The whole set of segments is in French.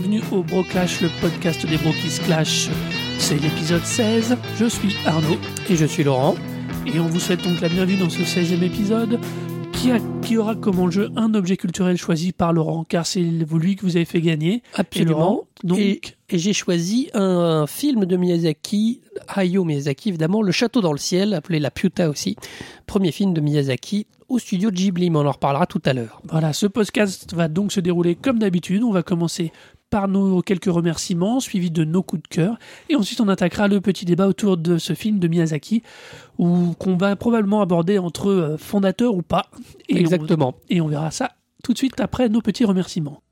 bienvenue au Broclash, le podcast des bros qui se clashent. C'est l'épisode 16. Je suis Arnaud Et je suis Laurent. et on vous souhaite donc la bienvenue dans ce 16e épisode qui, a- qui aura comme enjeu un objet culturel choisi par Laurent car c'est lui que vous avez fait gagner. Et Laurent, donc, Et, et j'ai choisi un, film de Miyazaki, Hayao Miyazaki évidemment, Le Château dans le ciel, appelé La Piuta aussi. Premier film de Miyazaki au studio Ghibli, mais on en reparlera tout à l'heure. Voilà, ce podcast va donc se dérouler comme d'habitude. On va commencer par nos quelques remerciements, suivis de nos coups de cœur. Et ensuite, on attaquera le petit débat autour de ce film de Miyazaki, où qu'on va probablement aborder entre euh, fondateurs ou pas. Et Exactement. On, et on verra ça tout de suite après nos petits remerciements.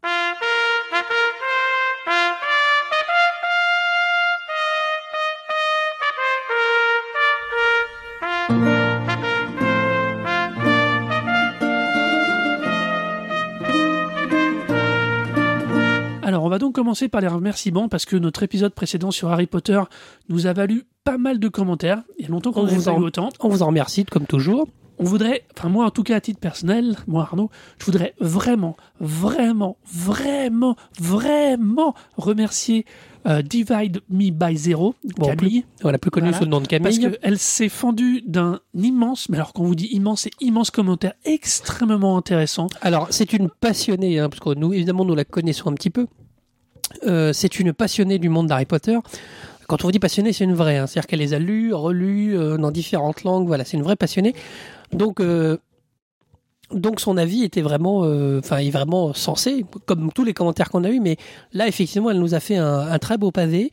Va donc commencer par les remerciements parce que notre épisode précédent sur Harry Potter nous a valu pas mal de commentaires. Il y a longtemps qu'on On vous en- eu autant. On vous en remercie comme toujours. On voudrait, enfin moi en tout cas à titre personnel, moi Arnaud, je voudrais vraiment, vraiment, vraiment, vraiment remercier euh, Divide Me by Zero, Bon, Camille, Voilà, plus connu Voilà. sous le nom de parce Camille. qu'elle s'est fendue d'un immense, mais alors quand on vous dit immense, c'est immense commentaire extrêmement intéressant. Alors, c'est une passionnée, hein, parce que nous, évidemment, nous la connaissons un petit peu. Euh, c'est une passionnée du monde d'Harry Potter. Quand on vous dit passionnée, c'est une vraie. hein. C'est-à-dire qu'elle les a lus, relus euh, dans différentes langues. Voilà, c'est une vraie passionnée. Donc, euh, donc son avis était vraiment, enfin, est vraiment sensé, comme tous les commentaires qu'on a eus. Mais là, effectivement, elle nous a fait un très beau pavé,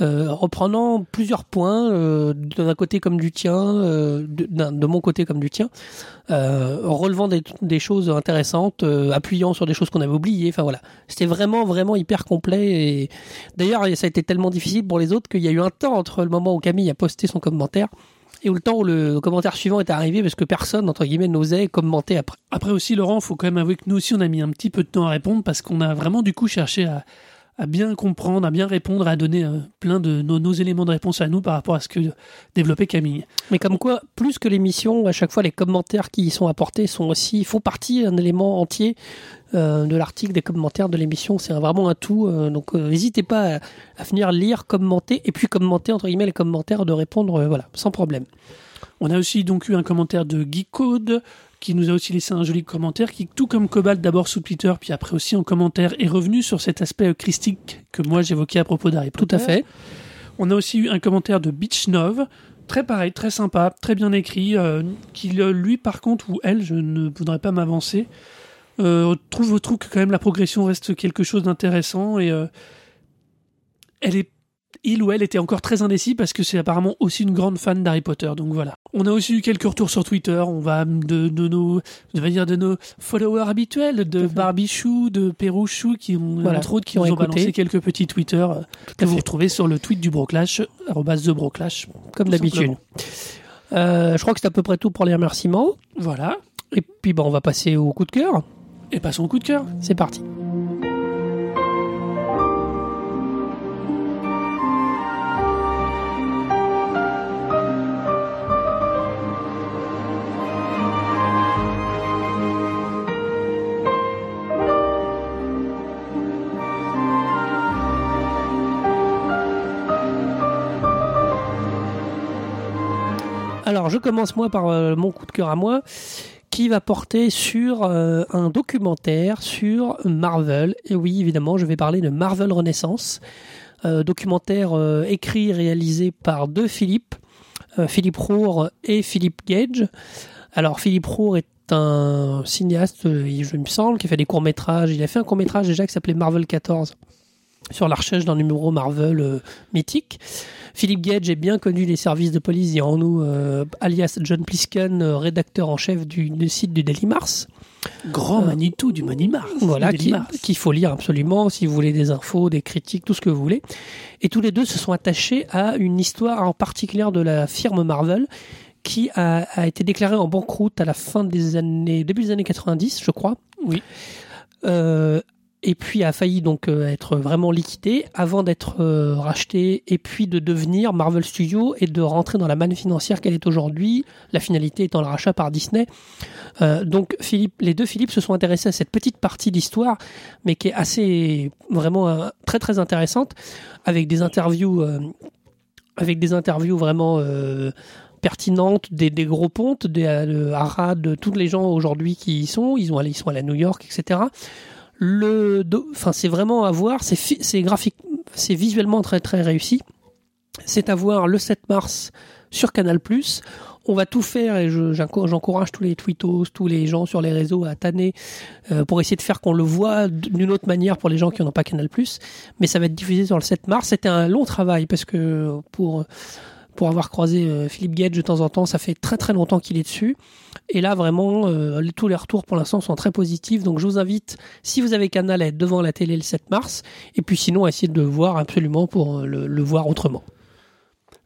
euh, reprenant plusieurs points, euh, d'un côté comme du tien, euh, de, mon côté comme du tien, relevant des, choses intéressantes, appuyant sur des choses qu'on avait oubliées. Enfin voilà, c'était vraiment, vraiment hyper complet. Et d'ailleurs, ça a été tellement difficile pour les autres qu'il y a eu un temps entre le moment où Camille a posté son commentaire et le temps où le commentaire suivant est arrivé parce que personne, entre guillemets, n'osait commenter après. Après aussi, Laurent, faut quand même avouer que nous aussi, on a mis un petit peu de temps à répondre parce qu'on a vraiment du coup cherché à, à bien comprendre, à bien répondre, à donner euh, plein de nos, nos éléments de réponse à nous par rapport à ce que développait Camille. Mais comme quoi, plus que l'émission, à chaque fois, les commentaires qui y sont apportés sont aussi font partie d'un élément entier euh, de l'article, des commentaires de l'émission. C'est vraiment un tout. euh, donc, n'hésitez pas à, à venir lire, commenter, et puis commenter entre guillemets les commentaires, de répondre, voilà, sans problème. On a aussi donc eu un commentaire de Geek Code qui nous a aussi laissé un joli commentaire qui, tout comme Cobalt, d'abord sous Twitter, puis après aussi en commentaire, est revenu sur cet aspect euh, christique que moi j'évoquais à propos d'Harry Tout à fait. On a aussi eu un commentaire de Beach Nov, très pareil, très sympa, très bien écrit, euh, qui lui par contre, ou elle, je ne voudrais pas m'avancer, euh, trouve, trouve que quand même la progression reste quelque chose d'intéressant et euh, elle est il ou elle était encore très indécis parce que c'est apparemment aussi une grande fan d'Harry Potter. Donc voilà. On a aussi eu quelques retours sur Twitter. On va de, de nos, vais dire de nos followers habituels, de Barbichou, de Perouchou, qui ont Voilà, entre autres qui, qui ont ont balancé quelques petits Twitter euh, que vous retrouvez sur le tweet du Broclash, arrobas the Broclash. Comme d'habitude. Euh, je crois que c'est à peu près tout pour les remerciements. Voilà. Et puis, bon, on va passer au coup de cœur. Et passons au coup de cœur. C'est parti. Alors, je commence moi par euh, mon coup de cœur à moi, qui va porter sur euh, un documentaire sur Marvel. Et oui, évidemment, je vais parler de Marvel Renaissance, euh, documentaire écrit et réalisé par deux Philippe, Philippe Roure et Philippe Gage. Alors, Philippe Roure est un cinéaste, je me semble, qui fait des courts-métrages. Il a fait un court-métrage déjà qui s'appelait Marvel 14 sur la recherche d'un numéro Marvel mythique. Philippe Gage est bien connu des services de police, dirons-nous, euh, alias John Plisken, euh, rédacteur en chef du, du site du Daily Mars. Grand Euh, Manitou du Money Mars. Voilà, qu'il faut lire absolument si vous voulez des infos, des critiques, tout ce que vous voulez. Et tous les deux se sont attachés à une histoire en particulier de la firme Marvel qui a, a été déclarée en banqueroute à la fin des années, début des années 90, je crois. Oui. Euh, et puis a failli donc euh, être vraiment liquidé avant d'être euh, racheté et puis de devenir Marvel Studios et de rentrer dans la manne financière qu'elle est aujourd'hui, la finalité étant le rachat par Disney. Euh, donc Philippe, les deux Philippe se sont intéressés à cette petite partie d'histoire, mais qui est assez vraiment très très intéressante, avec des interviews, avec des interviews vraiment pertinentes, des, des gros pontes, des euh, Arad, de tous les gens aujourd'hui qui y sont, ils, ont, ils sont allés à New York, etc. Le, enfin c'est vraiment à voir, c'est c'est graphique, c'est visuellement très très réussi. C'est à voir le 7 mars sur Canal+. On va tout faire et je- j'enco- j'encourage tous les tweetos, tous les gens sur les réseaux à tanner euh, pour essayer de faire qu'on le voit d'une autre manière pour les gens qui n'ont pas Canal+. Mais ça va être diffusé sur le 7 mars. C'était un long travail parce que pour pour avoir croisé euh, Philippe Gage de temps en temps, ça fait très très longtemps qu'il est dessus. Et là, vraiment, euh, tous les retours pour l'instant sont très positifs. Donc, je vous invite, si vous avez Canal, à être devant la télé le 7 mars. Et puis, sinon, à essayer de le voir absolument pour euh, le, voir autrement.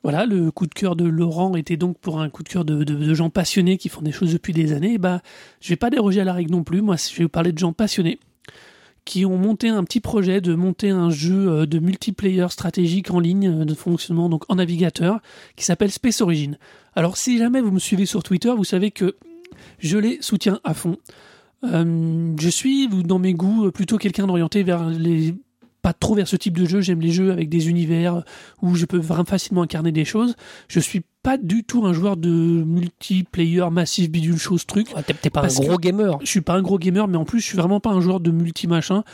Voilà, le coup de cœur de Laurent était donc pour un coup de cœur de, gens passionnés qui font des choses depuis des années. Et bah, je vais pas déroger à la règle non plus. Moi, je vais vous parler de gens passionnés qui ont monté un petit projet de monter un jeu euh, de multiplayer stratégique en ligne de fonctionnement donc en navigateur qui s'appelle Space Origin. Alors, si jamais vous me suivez sur Twitter, vous savez que je les soutiens à fond. Euh, je suis dans mes goûts plutôt quelqu'un d'orienté vers les pas trop vers ce type de jeu. J'aime les jeux avec des univers où je peux vraiment facilement incarner des choses. Je suis pas du tout un joueur de multiplayer massif bidule chose truc. Ouais, T'es pas un gros gamer. Je suis pas un gros gamer, mais en plus je suis vraiment pas un joueur de multi machin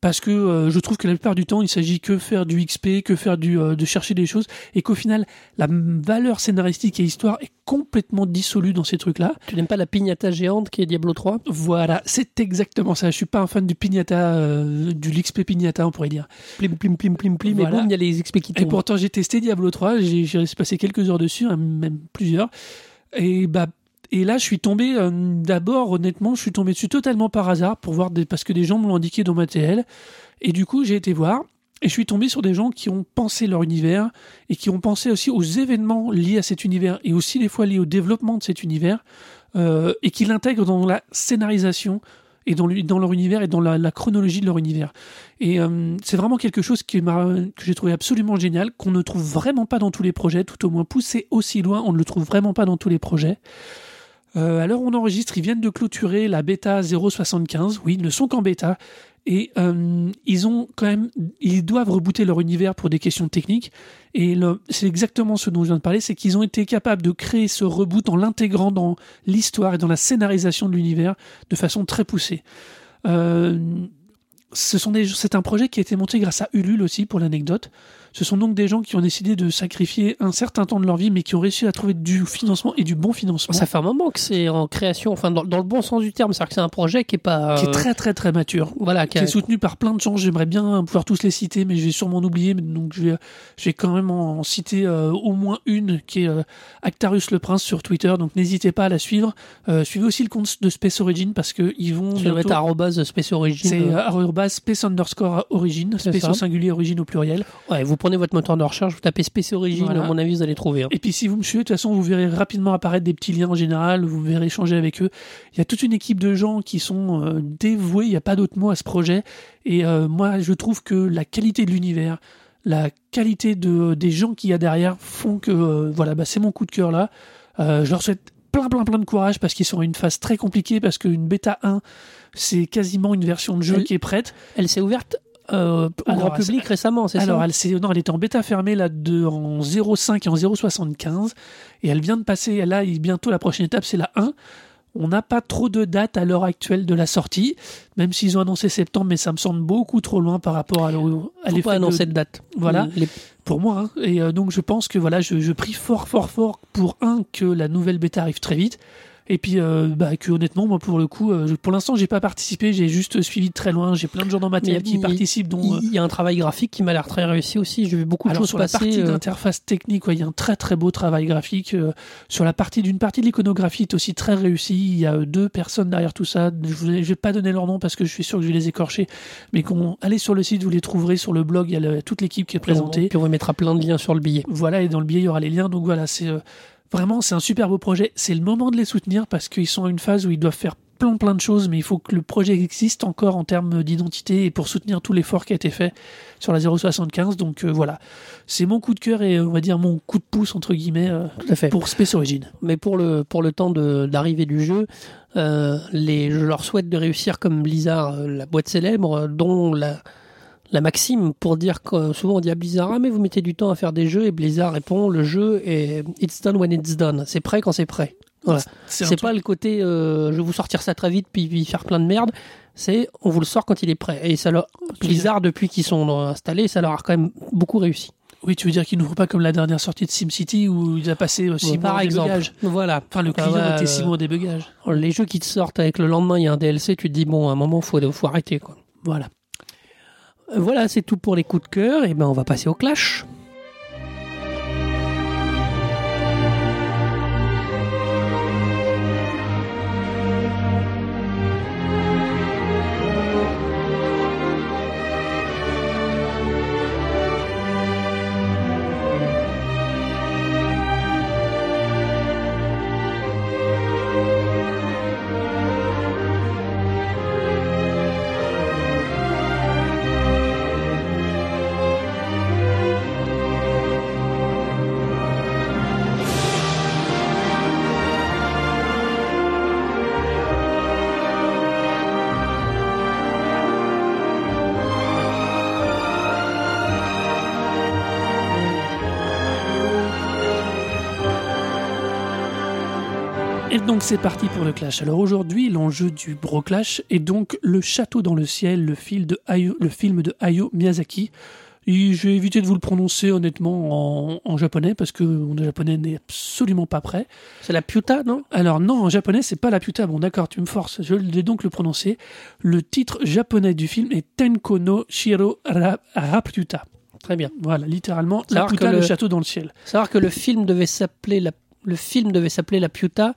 parce que euh, je trouve que la plupart du temps il s'agit que faire du XP, que faire du euh, de chercher des choses et qu'au final la valeur scénaristique et histoire est complètement dissolue dans ces trucs là. Tu n'aimes pas la pignata géante qui est Diablo 3 Voilà, c'est exactement ça. Je suis pas un fan du pignata, euh, du l'XP pignata on pourrait dire. Plim, plim, plim, plim, plim. Et Voilà. boum, il y a les XP qui Et tombent. pourtant, j'ai testé Diablo 3, j'ai j'ai passé quelques heures dessus, hein, même plusieurs. Et bah et là, je suis tombé euh, d'abord, honnêtement, je suis tombé dessus totalement par hasard pour voir des, parce que des gens me l'ont indiqué dans ma TL. Et du coup, j'ai été voir et je suis tombé sur des gens qui ont pensé leur univers et qui ont pensé aussi aux événements liés à cet univers et aussi des fois liés au développement de cet univers euh, et qui l'intègrent dans la scénarisation et dans, leur univers et dans la, chronologie de leur univers. Et euh, c'est vraiment quelque chose que j'ai trouvé absolument génial, qu'on ne trouve vraiment pas dans tous les projets, tout au moins poussé aussi loin, on ne le trouve vraiment pas dans tous les projets. Euh, alors on enregistre, ils viennent de clôturer la bêta 0.75, oui, ils ne sont qu'en bêta, et euh, ils ont quand même, ils doivent rebooter leur univers pour des questions techniques, et c'est exactement ce dont je viens de parler, c'est qu'ils ont été capables de créer ce reboot en l'intégrant dans l'histoire et dans la scénarisation de l'univers de façon très poussée. Euh, c'est un projet qui a été monté grâce à Ulule aussi, pour l'anecdote. Ce sont donc des gens qui ont décidé de sacrifier un certain temps de leur vie, mais qui ont réussi à trouver du financement et du bon financement. Ça fait un moment que c'est en création, enfin dans, dans le bon sens du terme, c'est-à-dire que c'est un projet qui est pas, qui est euh, très très très mature. voilà, qui qui a- est soutenu par plein de gens. J'aimerais bien pouvoir tous les citer, mais je vais sûrement en oublier. mais Donc je vais, je vais quand même en citer euh, au moins une qui est euh, Actarus le Prince sur Twitter. Donc n'hésitez pas à la suivre. Euh, suivez aussi le compte de Space Origin parce que ils vont. ça doit bientôt- être arrobase Space Origin. C'est space underscore origin, space au singulier origine au pluriel. ouais, vous prenez votre moteur de recherche, vous tapez Space Origin, Voilà. à mon avis, vous allez trouver. hein. Et puis si vous me suivez, de toute façon, vous verrez rapidement apparaître des petits liens en général, vous verrez échanger avec eux. Il y a toute une équipe de gens qui sont euh, dévoués, il n'y a pas d'autre mot à ce projet. Et euh, moi, je trouve que la qualité de l'univers, la qualité de, des gens qu'il y a derrière font que, euh, voilà, bah, c'est mon coup de cœur là. Je leur souhaite plein, plein, plein de courage parce qu'ils sont à une phase très compliquée, parce qu'une bêta 1, c'est quasiment une version de jeu Elle- qui est prête. Elle s'est ouverte euh, au Alors, grand public récemment, c'est Alors, ça? elle, s'est- non, elle était en bêta fermée là, de, en 0.5 et en 0.75. Et elle vient de passer, là, bientôt la prochaine étape, c'est la 1. On n'a pas trop de date à l'heure actuelle de la sortie, même s'ils ont annoncé septembre, mais ça me semble beaucoup trop loin par rapport à, à l'effet pas de- de date. Voilà. Les- pour moi. hein. Et euh, donc je pense que voilà, je, je prie fort, fort, fort pour un que la nouvelle bêta arrive très vite. Et puis euh, bah, que honnêtement, moi pour le coup, euh, pour l'instant, j'ai pas participé, j'ai juste suivi de très loin. J'ai plein de gens dans ma tête qui participent, dont euh, Il y a un travail graphique qui m'a l'air très réussi aussi. J'ai vu beaucoup de Alors choses sur la passer. partie euh, d'interface technique, ouais, il y a un très très beau travail graphique. euh, sur la partie d'une partie de l'iconographie est aussi très réussie. Il y a euh, deux personnes derrière tout ça. Je ne vais pas donner leur nom parce que je suis sûr que je vais les écorcher. Mais qu'on allez sur le site, vous les trouverez sur le blog. Il y a toute l'équipe qui est puis on- présentée. Puis on vous mettra plein de liens sur le billet. Voilà, et dans le billet il y aura les liens. Donc voilà, c'est euh, vraiment c'est un super beau projet. C'est le moment de les soutenir parce qu'ils sont à une phase où ils doivent faire plein plein de choses, mais il faut que le projet existe encore en termes d'identité et pour soutenir tout l'effort qui a été fait sur la 075. Donc euh, voilà, c'est mon coup de cœur et on va dire mon coup de pouce entre guillemets euh, Tout à fait. pour Space Origin. Mais pour le, pour le temps de- d'arrivée du jeu, euh, les, je leur souhaite de réussir comme Blizzard, la boîte célèbre, dont la, la maxime pour dire que souvent on dit à Blizzard ah mais vous mettez du temps à faire des jeux et Blizzard répond le jeu est it's done when it's done. C'est prêt quand c'est prêt. Voilà. C'est pas le côté euh, je vais vous sortir ça très vite puis, puis faire plein de merde. C'est on vous le sort quand il est prêt. Et ça leur Blizzard depuis qu'ils sont installés ça leur a quand même beaucoup réussi. Oui, tu veux dire qu'ils n'ouvrent pas comme la dernière sortie de SimCity où il a passé 6 mois par exemple. débugage. voilà. Enfin, le Ah client ouais, était 6 euh, mois en débugage. les jeux qui te sortent avec le lendemain il y a un DLC tu te dis bon à un moment faut faut arrêter quoi. Voilà. Euh, Voilà, c'est tout pour les coups de cœur. Et ben, on va passer au clash. Donc c'est parti pour le clash. Alors aujourd'hui, l'enjeu du Bro Clash est donc Le Château dans le ciel, le film de Hayao, le film de Hayao Miyazaki. Vais éviter de vous le prononcer honnêtement en, en japonais parce que mon japonais n'est absolument pas prêt. C'est la Piuta, non? Alors non, en japonais c'est pas la puta. Bon d'accord, tu me forces. Je vais donc le prononcer. Le titre japonais du film est Tenko no Shiro Ra- Raputa. Très bien. Voilà, littéralement la puta, le le- château dans le ciel. Savoir que le film devait s'appeler la le film devait s'appeler La Piuta,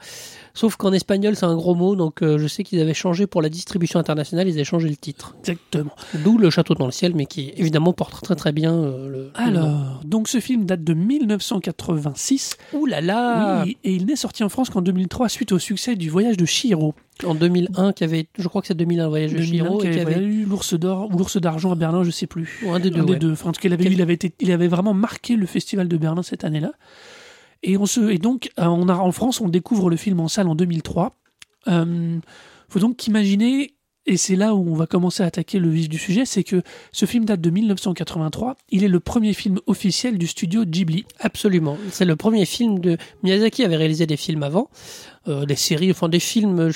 sauf qu'en espagnol c'est un gros mot, donc euh, je sais qu'ils avaient changé pour la distribution internationale, ils avaient changé le titre. Exactement. D'où le château dans le ciel, mais qui évidemment porte très très bien euh, le. Alors, donc ce film date de 1986. Ouh là là Oui, et il n'est sorti en France qu'en 2003 suite au succès du voyage de Chihiro. En 2001, qui avait, je crois que c'est 2001 le voyage de 2001, Chihiro, qui avait avait eu l'ours d'or ou l'ours d'argent à Berlin, je sais plus. ou un des deux. Un des ouais. deux. Enfin, en tout cas, il avait, il, avait été, il avait vraiment marqué le festival de Berlin cette année-là. Et, on se, et donc, euh, on a, en France, on découvre le film en salle en 2003. Euh, faut donc imaginer, et c'est là où on va commencer à attaquer le vif du sujet, c'est que ce film date de 1983. Il est le premier film officiel du studio Ghibli. Absolument. C'est le premier film de Miyazaki avait réalisé des films avant, euh, des séries, enfin des films.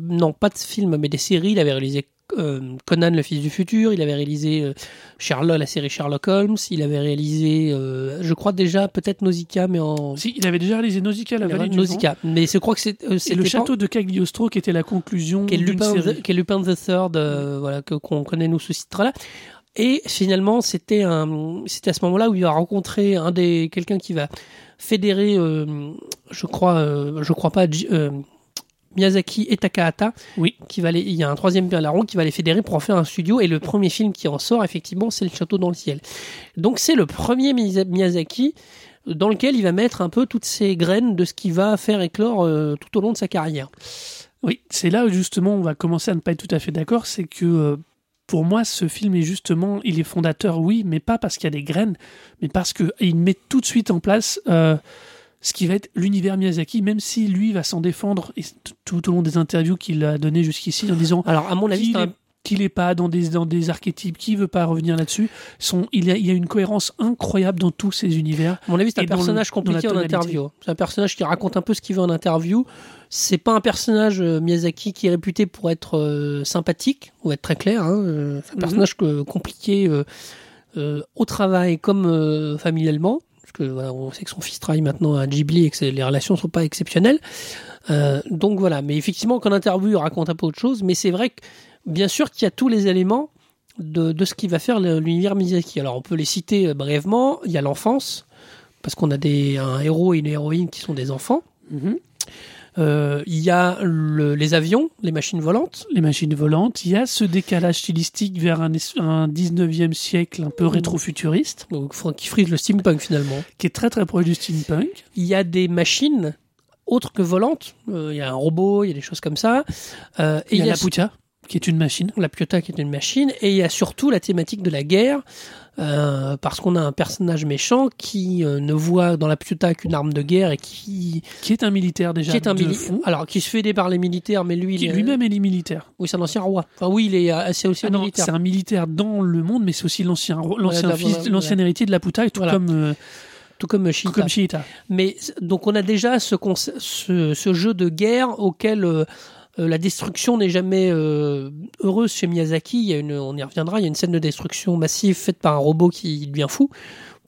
Non pas de films, mais des séries. Il avait réalisé euh, Conan le fils du futur. Il avait réalisé euh, Sherlock, la série Sherlock Holmes. Il avait réalisé, euh, je crois déjà peut-être Nausicaa, mais en Si, il avait déjà réalisé Nausicaa, la vallée du vent. Nausicaa. Mais je crois que c'est le pas- château de Cagliostro qui était la conclusion qui Lupin, série. the, qui est Lupin the Third, voilà, que, qu'on connaît nous sous ce titre-là. Et finalement, c'était un, c'était à ce moment-là où il va rencontrer un des, quelqu'un qui va fédérer, je crois, je crois pas, Miyazaki et Takahata. Oui. Qui va les, il y a un troisième larron qui va les fédérer pour en faire un studio. Et le premier film qui en sort, effectivement, c'est Le Château dans le ciel. Donc c'est le premier Miya- Miyazaki dans lequel il va mettre un peu toutes ces graines de ce qui va faire éclore euh, tout au long de sa carrière. Oui, c'est là où justement on va commencer à ne pas être tout à fait d'accord, c'est que euh, pour moi ce film est justement, il est fondateur, oui, mais pas parce qu'il y a des graines, mais parce qu'il met tout de suite en place euh, ce qui va être l'univers Miyazaki, même si lui va s'en défendre et tout au long des interviews qu'il a données jusqu'ici en disant Alors, à mon avis, qu'il c'est un, est- qu'il n'est pas dans des, dans des archétypes, qui veut pas revenir là-dessus. Son, il, y a, il y a une cohérence incroyable dans tous ces univers. À mon avis, c'est un le- personnage compliqué en interview. C'est un personnage qui raconte un peu ce qu'il veut en interview. C'est pas un personnage euh, Miyazaki qui est réputé pour être euh, sympathique, ou être très clair. Hein. Euh, C'est un Mhm. personnage que- compliqué au travail comme familialement. Que voilà, on sait que son fils travaille maintenant à Ghibli et que les relations sont pas exceptionnelles. Euh, donc voilà. Mais effectivement, qu'en interview, il raconte un peu autre chose. Mais c'est vrai que, bien sûr, qu'il y a tous les éléments de, de ce qui va faire l'univers Miyazaki. Alors, on peut les citer euh, brièvement. Il y a l'enfance, parce qu'on a des, un héros et une héroïne qui sont des enfants. Euh, il y a le- les avions, les machines volantes. Les machines volantes, il y a ce décalage stylistique vers un, un 19e siècle un peu rétro-futuriste, Donc, qui frise le steampunk finalement. qui est très très proche du steampunk. Il y a des machines autres que volantes. Euh, Il y a un robot, il y a des choses comme ça. Euh, et Il y a la Puta, qui est une machine. la Piota qui est une machine, et il y a surtout la thématique de la guerre, euh, parce qu'on a un personnage méchant qui euh, ne voit dans la Piota qu'une arme de guerre et qui, Qui est un militaire déjà. qui est un de militaire. fond, Alors, qui se fait aider par les militaires, mais lui, Qui il est, lui-même est militaire. oui, c'est un ancien roi. Enfin, oui, il est, euh, c'est aussi Ah un non, militaire. c'est un militaire dans le monde, mais c'est aussi l'ancien l'ancien fils, l'ancien héritier de la Puta, tout Voilà. comme euh, Tout comme tout Shita. comme Shiita. Mais donc on a déjà ce, conce- ce, ce jeu de guerre auquel euh, la destruction n'est jamais euh, heureuse chez Miyazaki. Il y a une, on y reviendra. Il y a une scène de destruction massive faite par un robot qui devient fou.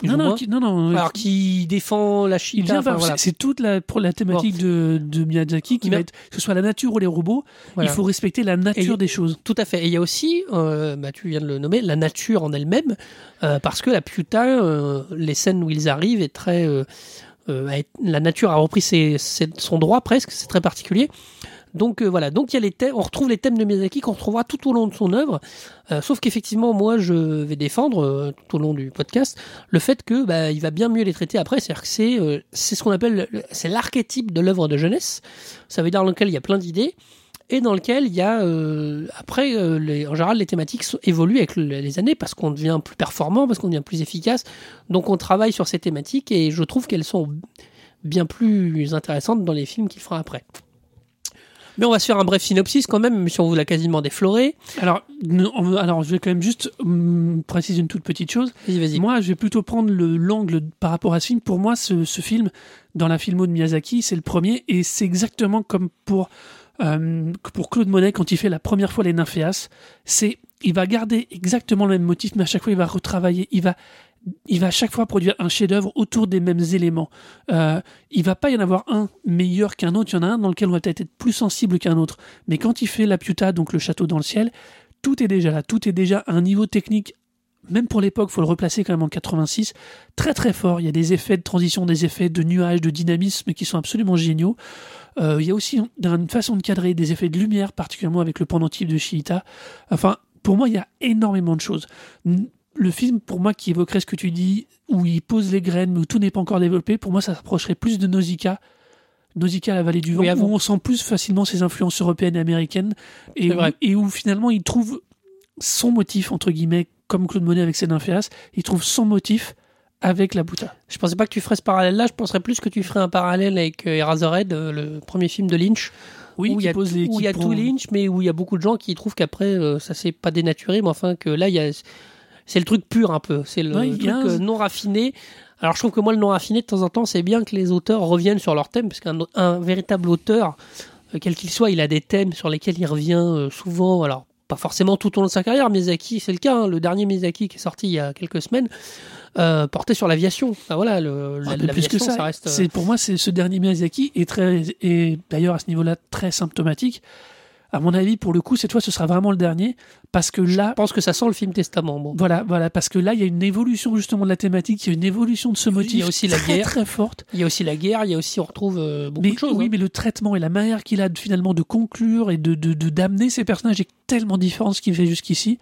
Non non, qui- non non, Alors qui défend la enfin, voilà. c'est toute la pour la thématique de, de Miyazaki qui va être que ce soit la nature ou les robots, Voilà. il faut respecter la nature Et- des choses. Tout à fait. Et il y a aussi, euh, bah, tu viens de le nommer, la nature en elle-même, euh, parce que la euh, les scènes où ils arrivent est très, la nature a repris ses- ses- son droit presque, c'est très particulier. Donc euh, voilà, donc il y a les thèmes, on retrouve les thèmes de Miyazaki qu'on retrouvera tout au long de son œuvre, Euh, sauf qu'effectivement moi je vais défendre euh, tout au long du podcast le fait que bah, il va bien mieux les traiter après, c'est-à-dire que c'est euh, c'est ce qu'on appelle le- c'est l'archétype de l'œuvre de jeunesse, ça veut dire dans lequel il y a plein d'idées et dans lequel il y a euh, après euh, les- en général les thématiques évoluent avec le- les années parce qu'on devient plus performant, parce qu'on devient plus efficace, donc on travaille sur ces thématiques et je trouve qu'elles sont bien plus intéressantes dans les films qu'il fera après. Mais on va se faire un bref synopsis quand même, même si on vous l'a quasiment défloré. Alors on- alors je vais quand même juste hum, préciser une toute petite chose. Vas-y, vas-y. Moi, je vais plutôt prendre le- l'angle par rapport à ce film. Pour moi, ce, ce film, dans la filmo de Miyazaki, c'est le premier, et c'est exactement comme pour, euh, pour Claude Monet quand il fait la première fois les Nymphéas. C'est, il va garder exactement le même motif, mais à chaque fois, il va retravailler, il va, il va à chaque fois produire un chef-d'œuvre autour des mêmes éléments. Euh, il va pas y en avoir un meilleur qu'un autre. Il y en a un dans lequel on va peut-être être plus sensible qu'un autre. Mais quand il fait la Piuta, donc le château dans le ciel, tout est déjà là. Tout est déjà à un niveau technique même pour l'époque, faut le replacer quand même en 86, très très fort. Il y a des effets de transition, des effets de nuages, de dynamisme qui sont absolument géniaux. Euh, il y a aussi une façon de cadrer des effets de lumière, particulièrement avec le pendentif de Shiita. Enfin, pour moi, il y a énormément de choses. Le film, pour moi, qui évoquerait ce que tu dis, où il pose les graines, mais où tout n'est pas encore développé, pour moi, ça s'approcherait plus de Nausicaa. Nausicaa, la vallée du vent, Oui, où on sent plus facilement ses influences européennes et américaines, et où, vrai. et où finalement il trouve son motif, entre guillemets, comme Claude Monet avec ses Nymphéas, il trouve son motif avec la Bouta. Je pensais pas que tu ferais ce parallèle-là, je penserais plus que tu ferais un parallèle avec euh, Eraserhead, euh, le premier film de Lynch, Oui, où il y a, pose les, où il y a prend- tout Lynch, mais où il y a beaucoup de gens qui trouvent qu'après, euh, ça s'est pas dénaturé, mais enfin que là, il y a, c'est le truc pur un peu, c'est le Ouais, truc a euh, non raffiné. Alors je trouve que moi, le non raffiné, de temps en temps, c'est bien que les auteurs reviennent sur leur thème, parce qu'un un véritable auteur, euh, quel qu'il soit, il a des thèmes sur lesquels il revient euh, souvent. Alors pas forcément tout au long de sa carrière, Miyazaki, c'est le cas. hein. Le dernier Miyazaki qui est sorti il y a quelques semaines euh, portait sur l'aviation. Enfin, voilà, le, Ah, la- plus que ça, reste. c'est pour moi c'est ce dernier Miyazaki est très et d'ailleurs à ce niveau-là très symptomatique. À mon avis, pour le coup, cette fois, ce sera vraiment le dernier parce que là, Je pense que ça sent le film Testament. Bon. voilà, voilà, parce que là, il y a une évolution justement de la thématique, il y a une évolution de ce motif, Il y a aussi la très, guerre. très forte. Il y a aussi la guerre, il y a aussi, on retrouve euh, beaucoup Mais de choses. oui, hein. mais le traitement et la manière qu'il a de, finalement de conclure et de de- de- d'amener ces personnages est tellement différent de ce qu'il fait jusqu'ici.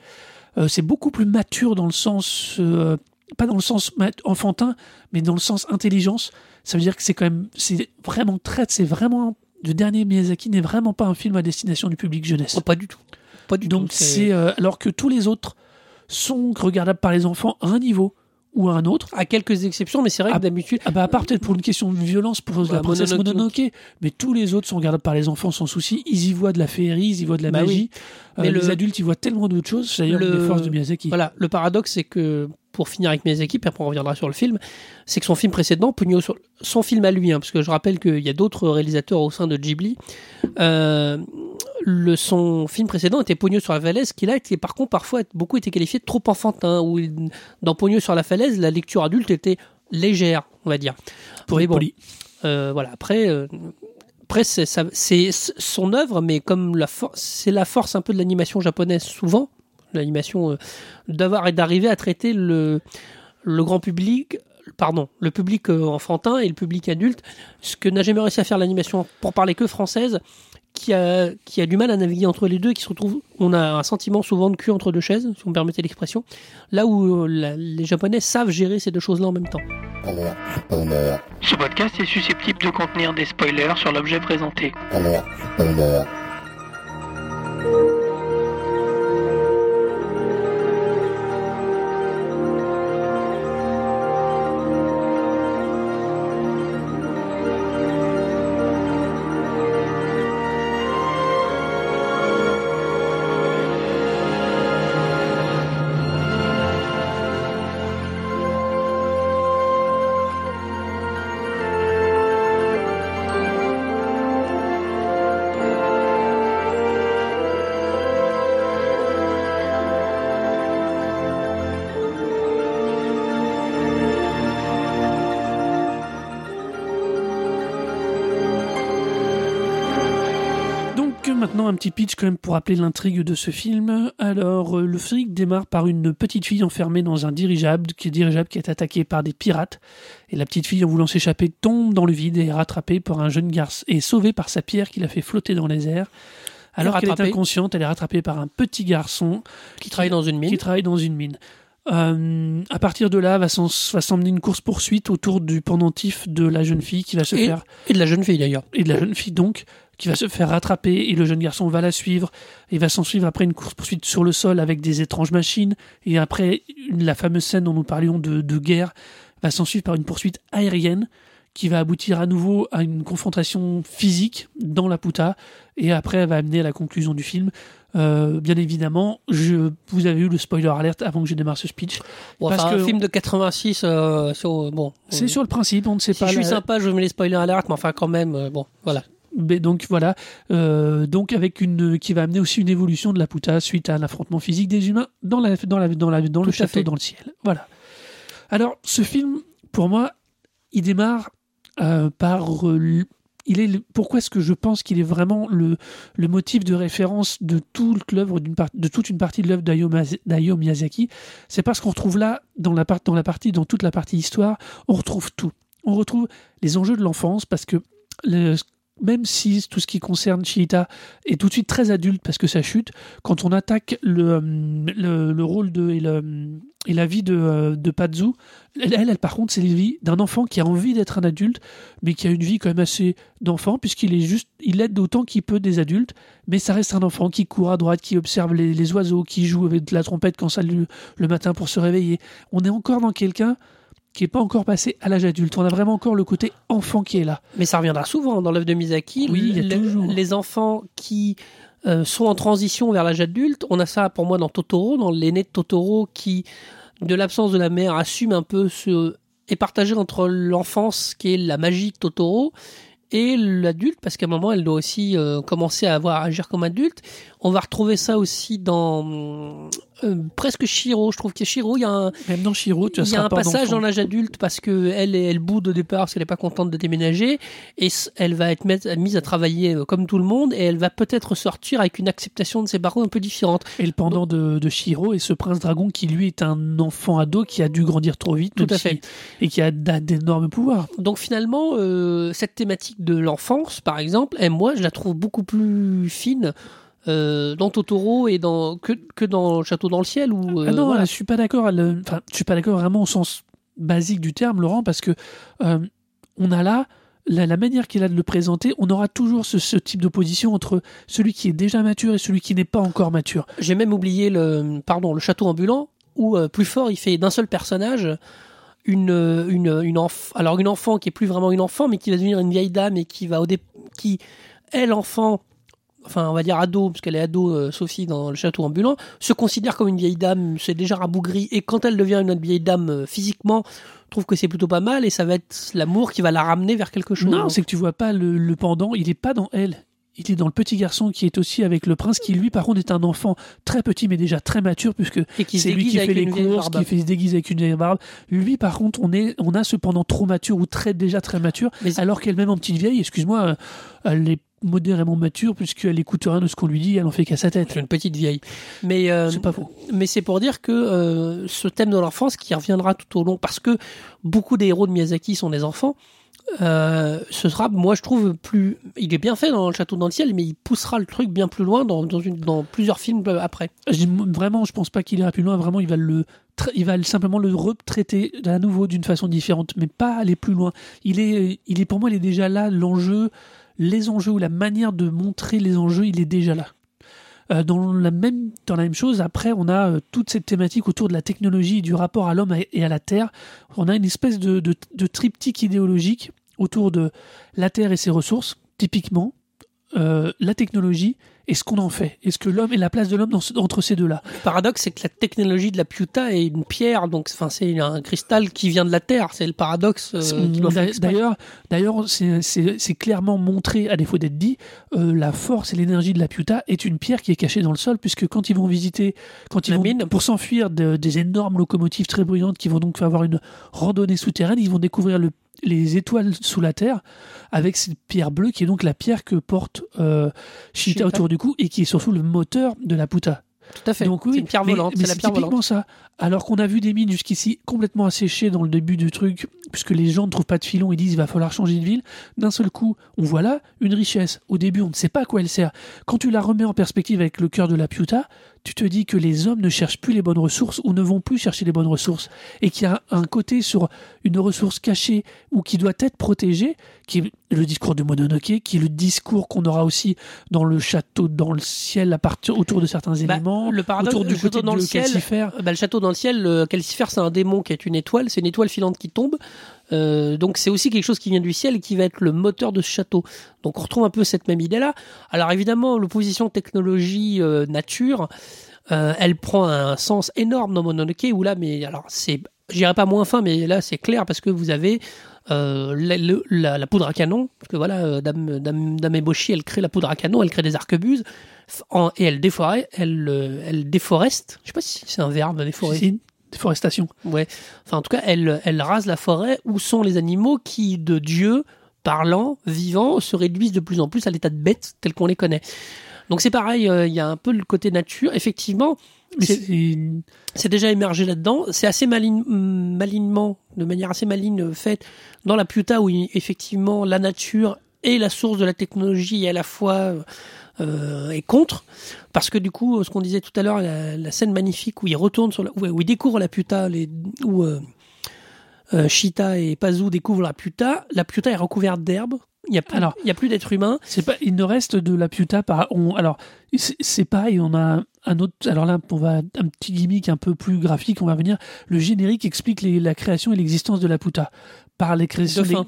Euh, c'est beaucoup plus mature dans le sens, euh, pas dans le sens enfantin, mais dans le sens intelligence. Ça veut dire que c'est quand même, c'est vraiment très, c'est vraiment le dernier Miyazaki n'est vraiment pas un film à destination du public jeunesse. Oh, pas du tout. Pas du Donc c'est euh, alors que tous les autres sont regardables par les enfants à un niveau ou à un autre. à quelques exceptions, mais c'est vrai Ah, que d'habitude. Ah bah à part peut-être pour une question de violence pour la Bah, princesse Mononoke. Mais tous les autres sont regardables par les enfants sans souci. Ils y voient de la féerie, ils y voient de la Bah magie. Euh, Mais les le- adultes y voient tellement d'autres choses. C'est d'ailleurs Le- des forces de Miyazaki. Voilà, le paradoxe, c'est que pour finir avec équipes, et après on reviendra sur le film, c'est que son film précédent, Pugno son film à lui, hein, parce que je rappelle qu'il y a d'autres réalisateurs au sein de Ghibli. euh, le, son film précédent était Pogno sur la falaise, qui là, était, par contre, parfois beaucoup été qualifié de trop enfantin. Où il- dans Pogno sur la falaise, la lecture adulte était légère, on va dire. pour bon. Euh, voilà, après, euh, après c'est, son œuvre, mais comme la c'est la force un peu de l'animation japonaise souvent, l'animation euh, d'avoir et d'arriver à traiter le, le grand public, pardon, le public euh, enfantin et le public adulte, ce que n'a jamais réussi à faire l'animation pour parler que française. Qui a, qui a du mal à naviguer entre les deux, qui se retrouve, on a un sentiment souvent de cul entre deux chaises, si vous me permettez l'expression, là où euh, la- les Japonais savent gérer ces deux choses-là en même temps. Ce podcast est susceptible de contenir des spoilers sur l'objet présenté. Un petit pitch quand même pour rappeler l'intrigue de ce film. Alors euh, le film démarre par une petite fille enfermée dans un dirigeable qui est dirigeable qui est attaqué par des pirates et la petite fille en voulant s'échapper tombe dans le vide et est rattrapée par un jeune garçon et sauvée par sa pierre qui l'a fait flotter dans les airs. Alors qu'elle est inconsciente, elle est rattrapée par un petit garçon Qui travaille dans une mine. qui travaille dans une mine. Euh, à partir de là, va s'emmener une course poursuite autour du pendentif de la jeune fille qui va se Et- faire Et de la jeune fille d'ailleurs. et de la jeune fille donc qui va se faire rattraper et le jeune garçon va la suivre et va s'en suivre après une course poursuite sur le sol avec des étranges machines et après la fameuse scène dont nous parlions de, de guerre va s'en suivre par une poursuite aérienne qui va aboutir à nouveau à une confrontation physique dans la puta et après elle va amener à la conclusion du film. Euh, bien évidemment, je, vous avez eu le spoiler alerte avant que je démarre ce speech. Bon, Parce enfin, que- un film de 86 euh, sur bon. C'est euh, sur le principe, on ne sait Si pas. je suis la- sympa, je mets les spoilers alert, mais enfin quand même, bon, voilà. Mais donc voilà, Euh, donc avec une qui va amener aussi une évolution de la puta suite à un affrontement physique des humains dans la dans la dans la dans le Tout château fait. dans le ciel. Voilà. Alors ce film, pour moi, il démarre euh, par euh, il est pourquoi est-ce que je pense qu'il est vraiment le, le motif de référence de toute l'œuvre d'une part- de toute une partie de l'œuvre d'Hayao Miyazaki, c'est parce qu'on retrouve là dans la part dans la partie dans toute la partie histoire, on retrouve tout. On retrouve les enjeux de l'enfance parce que le- même si tout ce qui concerne Chiita est tout de suite très adulte parce que ça chute, quand on attaque le, hum, le, le rôle de et, la vie de, euh, de Pazu, elle, elle, par contre, c'est la vie d'un enfant qui a envie d'être un adulte, mais qui a une vie quand même assez d'enfant, puisqu'il est juste, il aide autant qu'il peut des adultes, mais ça reste un enfant qui court à droite, qui observe les, les oiseaux, qui joue avec la trompette quand ça le, le matin pour se réveiller. On est encore dans quelqu'un qui n'est pas encore passé à l'âge adulte. On a vraiment encore le côté enfant qui est là. Mais ça reviendra souvent dans l'œuvre de Miyazaki. Oui, il y a toujours. Les enfants qui euh, sont en transition vers l'âge adulte, on a ça pour moi dans Totoro, dans l'aîné de Totoro qui, de l'absence de la mère, assume un peu ce est partagé entre l'enfance qui est la magie de Totoro et l'adulte parce qu'à un moment elle doit aussi euh, commencer à avoir à agir comme adulte. On va retrouver ça aussi dans euh, presque Shiro. Je trouve que Shiro, il y a un, Même dans Shiro, tu y a un passage dans l'âge adulte parce que elle, elle boude au départ parce qu'elle n'est pas contente de déménager et elle va être mise- à travailler euh, comme tout le monde et elle va peut-être sortir avec une acceptation de ses parents un peu différente. Et le pendant de, de Shiro et ce prince dragon qui lui est un enfant ado qui a dû grandir trop vite Tout à si- fait. et qui a d'énormes pouvoirs. Donc finalement, euh, cette thématique de l'enfance, par exemple, et moi je la trouve beaucoup plus fine euh, dans Totoro et dans que, que dans Château dans le ciel euh, ah non, voilà. je suis pas d'accord. Enfin, je suis pas d'accord vraiment au sens basique du terme, Laurent, parce que euh, on a là la, la manière qu'il a de le présenter, on aura toujours ce, ce type d'opposition entre celui qui est déjà mature et celui qui n'est pas encore mature. J'ai même oublié le, pardon, le château ambulant où euh, plus fort il fait d'un seul personnage une une une enf- alors une enfant qui est plus vraiment une enfant mais qui va devenir une vieille dame et qui va au dé- qui elle enfant enfin on va dire ado parce qu'elle est ado euh, Sophie dans le château ambulant se considère comme une vieille dame. C'est déjà rabougrie et quand elle devient une autre vieille dame euh, physiquement trouve que c'est plutôt pas mal et ça va être l'amour qui va la ramener vers quelque chose Non, Donc, c'est que tu vois pas le, le pendant, il est pas dans elle. Il est dans le petit garçon qui est aussi avec le prince, qui lui, par contre, est un enfant très petit, mais déjà très mature, puisque c'est lui qui fait les courses, qui fait se déguiser avec une vieille barbe. Lui, par contre, on est, on a cependant trop mature ou très déjà très mature, Mais- alors qu'elle-même en petite vieille, excuse-moi, euh, elle est modérément mature puisqu'elle écoute rien de ce qu'on lui dit, elle en fait qu'à sa tête. c'est une petite vieille mais euh, C'est pas faux. mais c'est pour dire que euh, ce thème de l'enfance qui reviendra tout au long, parce que beaucoup des héros de Miyazaki sont des enfants, euh, ce sera, moi je trouve, plus. Il est bien fait dans le château dans le ciel, mais il poussera le truc bien plus loin dans, dans, une, dans plusieurs films après. Je dis, vraiment, je pense pas qu'il ira plus loin. Vraiment, il va le il va simplement le retraiter à nouveau d'une façon différente, mais pas aller plus loin. Il est, il est pour moi, il est déjà là. L'enjeu, les enjeux ou la manière de montrer les enjeux, il est déjà là. Euh, dans la même chose, après, on a euh, toute cette thématique autour de la technologie, du rapport à l'homme et à la terre. On a une espèce de triptyque idéologique autour de la terre et ses ressources, typiquement euh, la technologie et ce qu'on en fait. Est-ce que l'homme et la place de l'homme ce- entre ces deux-là Le paradoxe, c'est que la technologie de la Piuta est une pierre, donc enfin, c'est un cristal qui vient de la Terre. C'est le paradoxe euh. D'ailleurs, d'ailleurs, c'est- clairement montré, à défaut d'être dit, euh, la force et l'énergie de la Piuta est une pierre qui est cachée dans le sol, puisque quand ils vont visiter, quand ils La vont mine. pour s'enfuir de- des énormes locomotives très bruyantes qui vont donc avoir une randonnée souterraine, ils vont découvrir le- les étoiles sous la terre avec cette pierre bleue qui est donc la pierre que porte euh, Shita autour du cou et qui est surtout le moteur de la Puta. Tout à fait. Donc oui, c'est une pierre mais- volante. mais C'est la pierre typiquement volante. ça. Alors qu'on a vu des mines jusqu'ici complètement asséchées dans le début du truc, puisque les gens ne trouvent pas de filon, ils disent il va falloir changer de ville. D'un seul coup, on voit là une richesse. Au début, on ne sait pas à quoi elle sert. Quand tu la remets en perspective avec le cœur de la Piuta, tu te dis que les hommes ne cherchent plus les bonnes ressources ou ne vont plus chercher les bonnes ressources et qu'il y a un côté sur une ressource cachée ou qui doit être protégée, qui est le discours de Mononoke, qui est le discours qu'on aura aussi dans le château, dans le ciel, à partir autour de certains Bah, éléments, le paradoxe, autour du le côté dans le ciel, bah, le château dans le ciel, le Calcifer, c'est un démon qui est une étoile, c'est une étoile filante qui tombe. Euh, donc c'est aussi quelque chose qui vient du ciel et qui va être le moteur de ce château. Donc on retrouve un peu cette même idée-là. Alors évidemment, l'opposition technologie-nature, euh, elle prend un sens énorme dans Mononoke, où là, mais alors c'est, je dirais pas moins fin, mais là c'est clair parce que vous avez euh, la, le- la- la poudre à canon, parce que voilà, euh, Dame, Dame, Dame Eboshi, elle crée la poudre à canon, elle crée des arquebuses, en- et elle, euh, elle déforeste, je sais pas si c'est un verbe, déforester. Déforestation. Ouais. Enfin, en tout cas, elle, elle rase la forêt où sont les animaux qui, de Dieu, parlant, vivants, se réduisent de plus en plus à l'état de bêtes tels qu'on les connaît. Donc c'est pareil, euh, il y a un peu le côté nature. Effectivement, C'est- déjà émergé là-dedans. C'est assez maligne- malignement, de manière assez maligne euh, faite dans la Piuta où effectivement la nature et la source de la technologie à la fois euh, est contre. Parce que du coup, ce qu'on disait tout à l'heure, la, la scène magnifique où il retourne sur la, où, où il découvre la Piuta, les, où euh, euh, Shita et Pazu découvrent la Piuta, la Piuta est recouverte d'herbe. Il n'y a plus, Alors- il y a plus d'êtres humains. C'est pas, il ne reste de la Piuta par. On, alors, c'est pareil, on a un autre. Alors là, on va un petit gimmick un peu plus graphique. On va venir. Le générique explique les- la création et l'existence de la Puta par les créations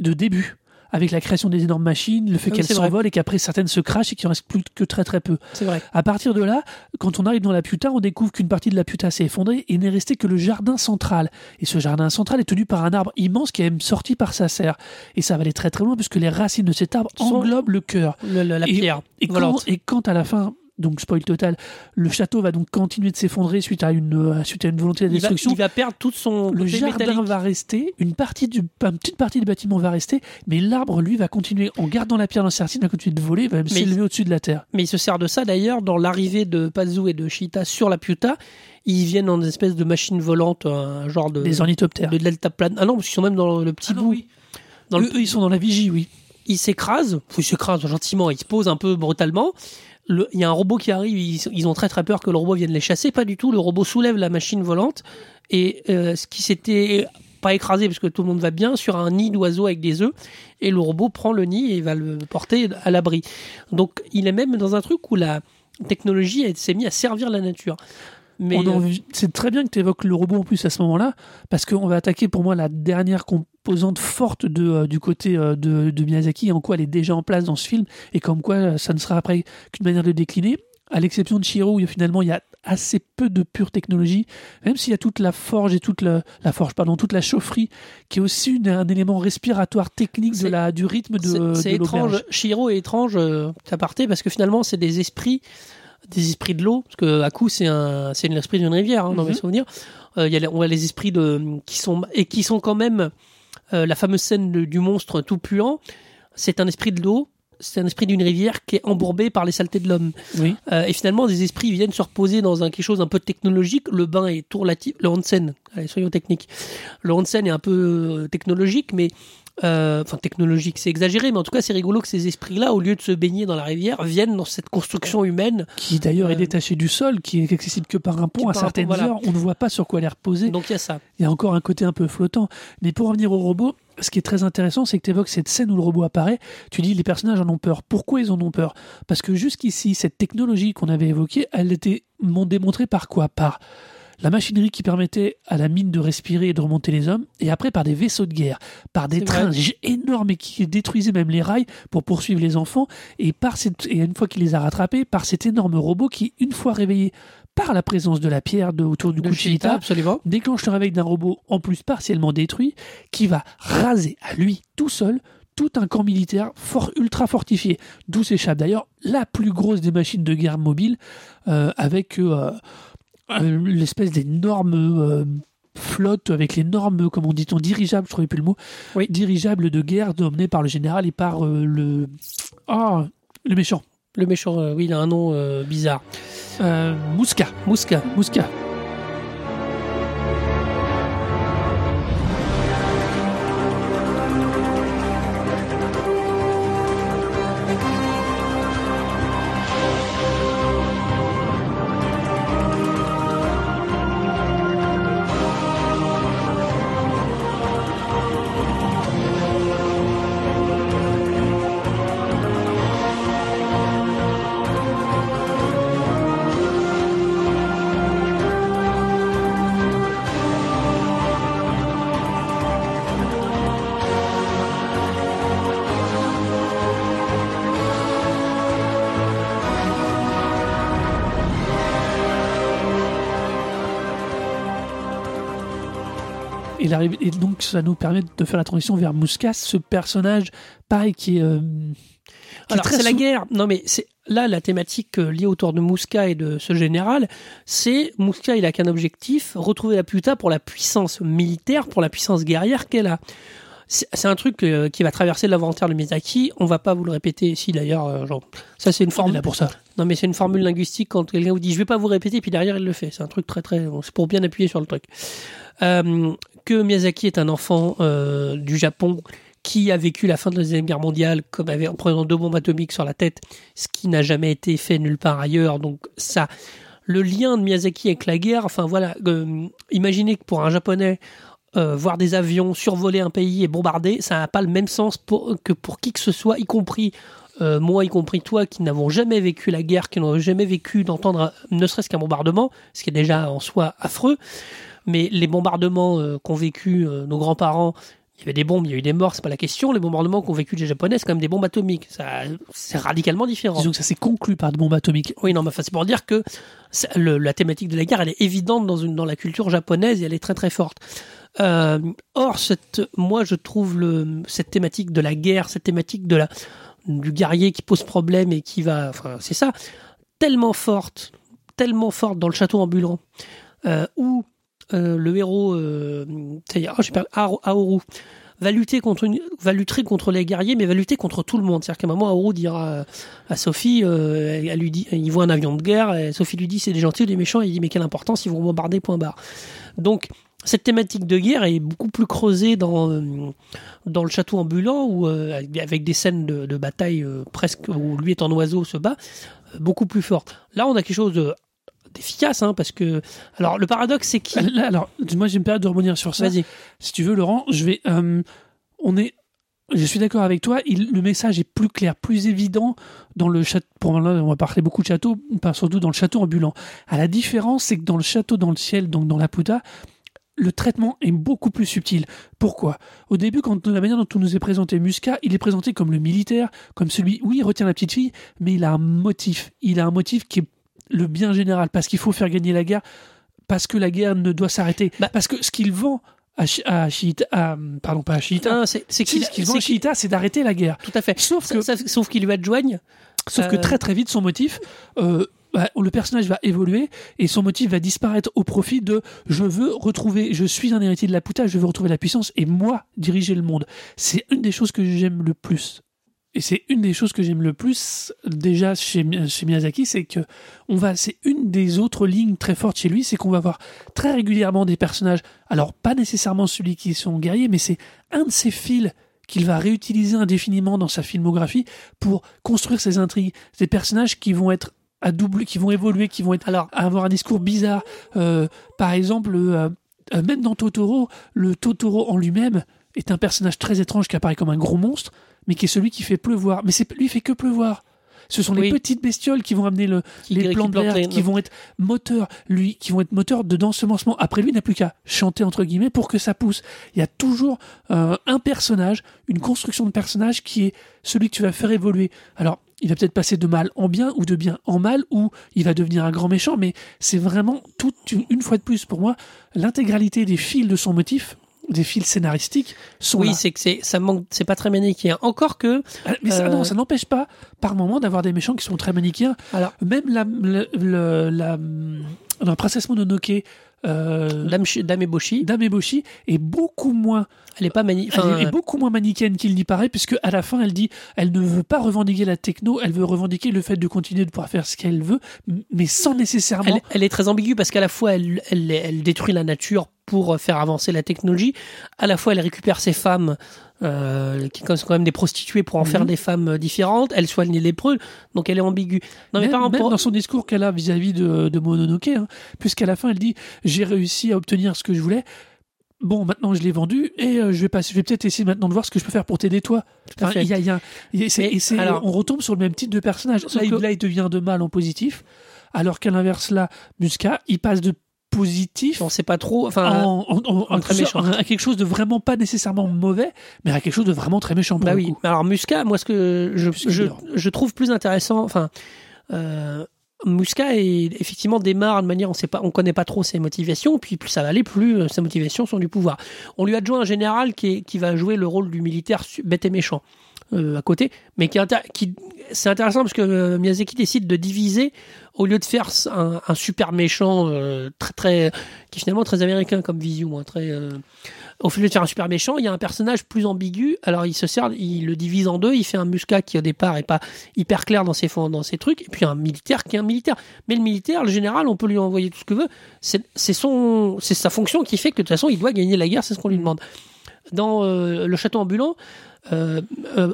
de début, avec la création des énormes machines, le fait Ah oui, qu'elles s'envolent et qu'après certaines se crachent et qu'il en reste plus que très très peu. C'est vrai. À partir de là, quand on arrive dans la Puta, on découvre qu'une partie de la Puta s'est effondrée et n'est resté que le jardin central. Et ce jardin central est tenu par un arbre immense qui est même sorti par sa serre. Et ça va aller très très loin puisque les racines de cet arbre englobent le cœur. Le- le- la Et- pierre. Et quand, et quand à la fin, donc spoil total, le château va donc continuer de s'effondrer suite à une, euh, suite à une volonté de il, va, destruction. il va perdre tout son le jardin métallique. va rester, une partie du, une petite partie du bâtiment va rester, mais l'arbre, lui, va continuer, en gardant la pierre dans racines, va continuer de voler, va même s'élever au-dessus de la terre. Mais il se sert de ça d'ailleurs dans l'arrivée de Pazu et de Shita sur la Piuta. Ils viennent en espèce de machine volante, un genre de, Des ornithoptères. de deltaplane. Ah non, parce qu'ils sont même dans le petit Ah non, bout. oui. Dans le- Eux, ils sont dans la vigie, oui. Ils s'écrasent, ils s'écrasent gentiment, ils se posent un peu brutalement. Il y a un robot qui arrive, ils, ils ont très très peur que le robot vienne les chasser. Pas du tout, le robot soulève la machine volante et euh, ce qui s'était pas écrasé parce que tout le monde va bien sur un nid d'oiseaux avec des œufs et le robot prend le nid et va le porter à l'abri. Donc il est même dans un truc où la technologie s'est mise à servir la nature. Mais euh, C'est très bien que tu évoques le robot en plus à ce moment-là, parce qu'on va attaquer pour moi la dernière composante forte de, euh, du côté euh, de, de Miyazaki, et en quoi elle est déjà en place dans ce film, et comme quoi euh, ça ne sera après qu'une manière de décliner, à l'exception de Shiro, où finalement il y a assez peu de pure technologie, même s'il y a toute la forge et toute la, la forge, pardon, toute la chaufferie, qui est aussi une- un élément respiratoire technique de la, du rythme de, c'est étrange. Shiro est étrange, petit aparté, parce que finalement, c'est des esprits, des esprits de l'eau, parce que Aku, c'est un, c'est l'esprit d'une rivière, hein, dans mes Mhm. souvenirs. Euh, y a, on a les esprits de, qui sont, et qui sont quand même, euh, la fameuse scène de- du monstre tout puant. C'est un esprit de l'eau c'est un esprit d'une rivière qui est embourbé par les saletés de l'homme. Oui. Euh, et finalement, des esprits viennent se reposer dans un, quelque chose un peu technologique. Le bain est tout relatif. Le onsen, allez, soyons techniques. Le onsen est un peu euh, technologique, mais euh, enfin technologique, c'est exagéré, mais en tout cas, c'est rigolo que ces esprits-là, au lieu de se baigner dans la rivière, viennent dans cette construction humaine. Qui d'ailleurs est Euh, détaché du sol, qui est accessible que par un pont à certaines pont, voilà. heures. On ne voit pas sur quoi elle est reposée. Donc il y a ça. Il y a encore un côté un peu flottant. Mais pour revenir au robot, ce qui est très intéressant, c'est que tu évoques cette scène où le robot apparaît. Tu dis les personnages en ont peur. Pourquoi ils en ont peur? Parce que jusqu'ici, cette technologie qu'on avait évoquée, elle était mon- démontrée par quoi? Par la machinerie qui permettait à la mine de respirer et de remonter les hommes, et après par des vaisseaux de guerre, par des trains vrai. énormes et qui détruisaient même les rails pour poursuivre les enfants, et par cette, et une fois qu'il les a rattrapés, par cet énorme robot qui, une fois réveillé par la présence de la pierre de, autour du De cou de Chita, Chita, absolument. déclenche le réveil d'un robot en plus partiellement détruit qui va raser à lui tout seul tout un camp militaire fort, ultra fortifié, d'où s'échappe d'ailleurs la plus grosse des machines de guerre mobile, euh, avec euh, l'espèce d'énorme euh, flotte, avec l'énorme, comment dit-on, dirigeable, je trouvais plus le mot, Oui. dirigeable de guerre dominé par le général et par euh, le... Ah, le méchant, Le méchant, euh, oui, il a un nom euh, bizarre. euh, Mouska, Mouska. Mouska. Et, la- et donc ça nous permet de faire la transition vers Mouskas, ce personnage, pareil, qui est... euh, qui Alors c'est la sou- guerre. Non mais c'est là la thématique euh, liée autour de Mouska et de ce général, c'est Mouska il a qu'un objectif, retrouver la Puta pour la puissance militaire, pour la puissance guerrière qu'elle a. C'est un truc euh, qui va traverser l'inventaire de Miyazaki. On va pas vous le répéter ici d'ailleurs. euh, genre, ça c'est une formule. là pour ça. Non mais c'est une formule linguistique quand quelqu'un vous dit je vais pas vous répéter puis derrière il le fait. C'est un truc très très. C'est pour bien appuyer sur le truc. Euh, Miyazaki est un enfant euh, du Japon qui a vécu la fin de la deuxième guerre mondiale comme en prenant deux bombes atomiques sur la tête, ce qui n'a jamais été fait nulle part ailleurs. Donc ça, le lien de Miyazaki avec la guerre. Enfin voilà, euh, imaginez que pour un japonais. euh, voir des avions survoler un pays et bombarder, ça n'a pas le même sens que pour qui que ce soit, y compris moi, y compris toi, qui n'avons jamais vécu la guerre, qui n'avons jamais vécu d'entendre ne serait-ce qu'un bombardement, ce qui est déjà en soi affreux. Mais les bombardements euh, qu'ont vécu euh, nos grands-parents, il y avait des bombes, il y a eu des morts, c'est pas la question. Les bombardements qu'ont vécu les Japonais, c'est quand même des bombes atomiques. Ça, c'est radicalement différent. Disons que ça s'est conclu par de bombes atomiques. Oui, non, mais enfin, c'est pour dire que ça- le- la thématique de la guerre, elle est évidente dans, une, dans la culture japonaise et elle est très très forte. Euh, or, cette, moi, je trouve le, cette thématique de la guerre, cette thématique de la, du guerrier qui pose problème et qui va, enfin, c'est ça, tellement forte, tellement forte dans le château ambulant, euh, où euh, le héros, euh, c'est-à-dire, oh, Aoru- va lutter contre va lutter contre les guerriers, mais va lutter contre tout le monde. C'est-à-dire qu'à un moment, Aoru dira à Sophie, euh, elle, lui dit, il voit un avion de guerre, et Sophie lui dit c'est des gentils ou des méchants, et il dit mais quelle importance, ils vont bombarder, point barre. Donc cette thématique de guerre est beaucoup plus creusée dans euh, dans le château ambulant où avec- des scènes de, bataille presque où lui étant oiseau se bat beaucoup plus forte. Là, on a quelque chose de- d'efficace hein, parce que alors le paradoxe c'est qu'il alors, moi j'ai une période de rebondir sur ça. vas-y Si tu veux, Laurent, je vais. euh, on est. Je suis d'accord avec toi. Il, le message est plus clair, plus évident dans le château. Pour là, on va parler beaucoup de château, pas surtout dans le château ambulant. À la différence, c'est que dans le château dans le ciel, donc dans la Puta, le traitement est beaucoup plus subtil. Pourquoi? Au début, quand la manière dont on nous est présenté Musca, il est présenté comme le militaire, comme celui, oui, il retient la petite fille, mais il a un motif. Il a un motif qui est le bien général, parce qu'il faut faire gagner la guerre, parce que la guerre ne doit s'arrêter. Bah- parce que ce qu'il vend à, à à- pardon, pas à Chiita, Hein, c'est qu'il ce qu'il vend à Chiita, c'est d'arrêter la guerre. tout à fait Sauf que, Sauf- sauf qu'il lui adjoigne sauf que euh, très très vite, son motif, euh, bah, le personnage va évoluer et son motif va disparaître au profit de je veux retrouver, je suis un héritier de la Puta, je veux retrouver la puissance et moi diriger le monde. C'est une des choses que j'aime le plus et c'est une des choses que j'aime le plus déjà chez, Mi- chez Miyazaki, c'est que on va, c'est une des autres lignes très fortes chez lui, c'est qu'on va voir très régulièrement des personnages. Alors pas nécessairement celui qui sont guerriers, mais c'est un de ces fils qu'il va réutiliser indéfiniment dans sa filmographie pour construire ses intrigues. Des personnages qui vont être à double, qui vont évoluer, qui vont être Alors, avoir un discours bizarre. Euh, par exemple, euh, euh, même dans Totoro, le Totoro en lui-même est un personnage très étrange qui apparaît comme un gros monstre, mais qui est celui qui fait pleuvoir. Mais c'est lui il fait que pleuvoir. Ce sont les petites bestioles qui vont amener le, les qui plantes vertes, les- qui vont être moteurs, lui, qui vont être moteurs de d'ensemencement. Après lui, il n'a plus qu'à chanter entre guillemets pour que ça pousse. Il y a toujours euh, un personnage, une construction de personnage qui est celui que tu vas faire évoluer. Alors, il va peut-être passer de mal en bien ou de bien en mal ou il va devenir un grand méchant, mais c'est vraiment tout une, une fois de plus pour moi l'intégralité des fils de son motif, des fils scénaristiques sont oui, là. c'est que c'est ça manque, c'est pas très manichéen. Encore que, Ah, Mais ça, Euh, non, ça n'empêche pas par moment d'avoir des méchants qui sont très manichéens. alors, Même la, le- le- la, la princesse Mononoke, euh, Dame, Dame Eboshi, Dame Eboshi, est beaucoup moins elle est pas mani, elle est- est beaucoup moins manichéenne qu'il n'y paraît, puisque à la fin, elle dit, elle ne veut pas revendiquer la techno, elle veut revendiquer le fait de continuer de pouvoir faire ce qu'elle veut, mais sans nécessairement. elle, elle est très ambiguë parce qu'à la fois elle, elle, elle détruit la nature pour faire avancer la technologie, à la fois elle récupère ses femmes euh, qui sont quand même des prostituées pour en faire Mhm. des femmes euh, différentes, elle soigne les lépreux, donc elle est ambiguë. Non mais même, par même rapport, dans son discours qu'elle a vis-à-vis de, de Mononoke, hein, puisqu'à la fin, elle dit, j'ai réussi à obtenir ce que je voulais. Bon, maintenant je l'ai vendu et euh, je vais pas, je vais peut-être essayer maintenant de voir ce que je peux faire pour t'aider toi. Il y a, il y a- et c'est- Mais et c'est- alors- on retombe sur le même type de personnage. Là, il- que- là, il devient de mal en positif, alors qu'à l'inverse, là, Musca, il passe de positif on sait pas trop, enfin, en, en- en- en- très méchant. à quelque chose de vraiment pas nécessairement mauvais, mais à quelque chose de vraiment très méchant pour Bah le oui. coup. Alors Musca, moi ce que je, trouve plus intéressant, enfin, euh, Musca est, effectivement démarre de manière on sait pas, on connaît pas trop ses motivations, puis plus ça va aller, plus euh, ses motivations sont du pouvoir. On lui adjoint un général qui, est, qui va jouer le rôle du militaire bête et méchant euh, à côté, mais qui, qui c'est intéressant parce que euh, Miyazaki décide de diviser au lieu de faire un, un super méchant euh, très très qui est finalement très américain comme vision, hein, très au lieu de faire un super méchant, il y a un personnage plus ambigu. Alors il se sert, il le divise en deux. Il fait un Musca qui au départ est pas hyper clair dans ses fonds- dans ses trucs, et puis un militaire qui est un militaire. Mais le militaire, le général, on peut lui envoyer tout ce que veut. C'est c'est son, c'est sa fonction qui fait que de toute façon il doit gagner la guerre. C'est ce qu'on lui demande. Dans le château ambulant,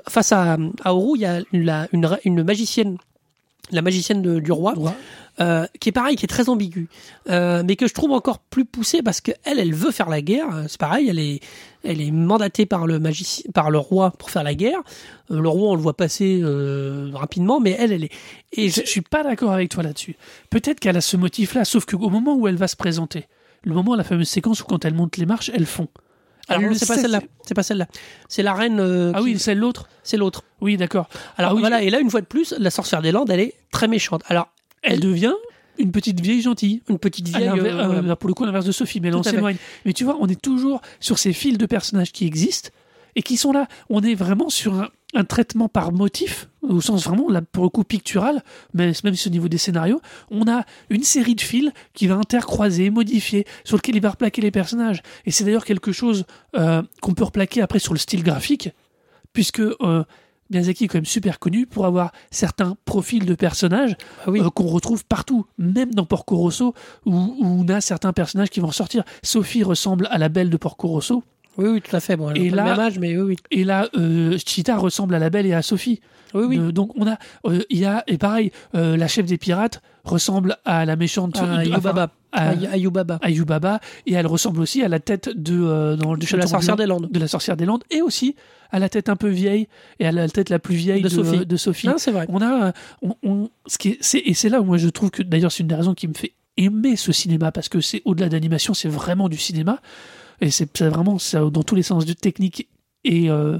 face à, à Oru, il y a une, la- une, une magicienne, la magicienne de- du roi, euh, qui est pareil, qui est très ambiguë, euh, mais que je trouve encore plus poussée parce que elle, elle veut faire la guerre. euh, C'est pareil, elle est, elle est mandatée par le magicien, par le roi pour faire la guerre. Euh, le roi, on le voit passer euh, rapidement, mais elle, elle est. Et Je, je suis pas d'accord avec toi là-dessus. Peut-être qu'elle a ce motif-là, sauf qu'au moment où elle va se présenter, le moment, la fameuse séquence où quand elle monte les marches, elles font. Alors non, le c'est pas celle-là. c'est- pas celle-là. C'est la reine. euh, Ah qui- oui, c'est l'autre. c'est l'autre. Oui, d'accord. Alors Ah oui, voilà. Et là, une fois de plus, la sorcière des Landes, elle est très méchante. Alors Elle, Elle- devient une petite vieille gentille. une petite vieille. euh, euh, voilà. pour le coup, l'inverse de Sophie, mais elle Tout en à fait. s'éloigne. Mais tu vois, on est toujours sur ces fils de personnages qui existent et qui sont là. On est vraiment sur un, un traitement par motif, au sens vraiment, là, pour le coup, pictural, mais même si au niveau des scénarios, on a une série de fils qui va intercroiser, modifier, sur lequel il va replaquer les personnages. Et c'est d'ailleurs quelque chose euh, qu'on peut replaquer après sur le style graphique, puisque euh, Miyazaki est quand même super connu pour avoir certains profils de personnages Ah oui. euh, qu'on retrouve partout, même dans Porco Rosso, où, où on a certains personnages qui vont sortir. Sophie ressemble à la belle de Porco Rosso, Oui, oui, tout à fait. Bon, Et là- même âge, mais oui, oui. et là, euh, Chita ressemble à la belle et à Sophie. Oui, oui. Euh, donc on a, euh, il y a, et pareil, la chef des pirates ressemble à la méchante Ah, de- Yubaba. à, Ay- Ayubaba. à Yubaba, et elle ressemble aussi à la tête de, dans, De château la sorcière des Landes. de la sorcière des Landes, et aussi à la tête un peu vieille, et à la tête la plus vieille De de, Sophie. de Sophie. Non, c'est vrai. on a on, on- ce qui est, et c'est là où moi je trouve que d'ailleurs c'est une des raisons qui me fait aimer ce cinéma parce que c'est au-delà d'animation c'est vraiment du cinéma et c'est vraiment ça, dans tous les sens de technique et euh,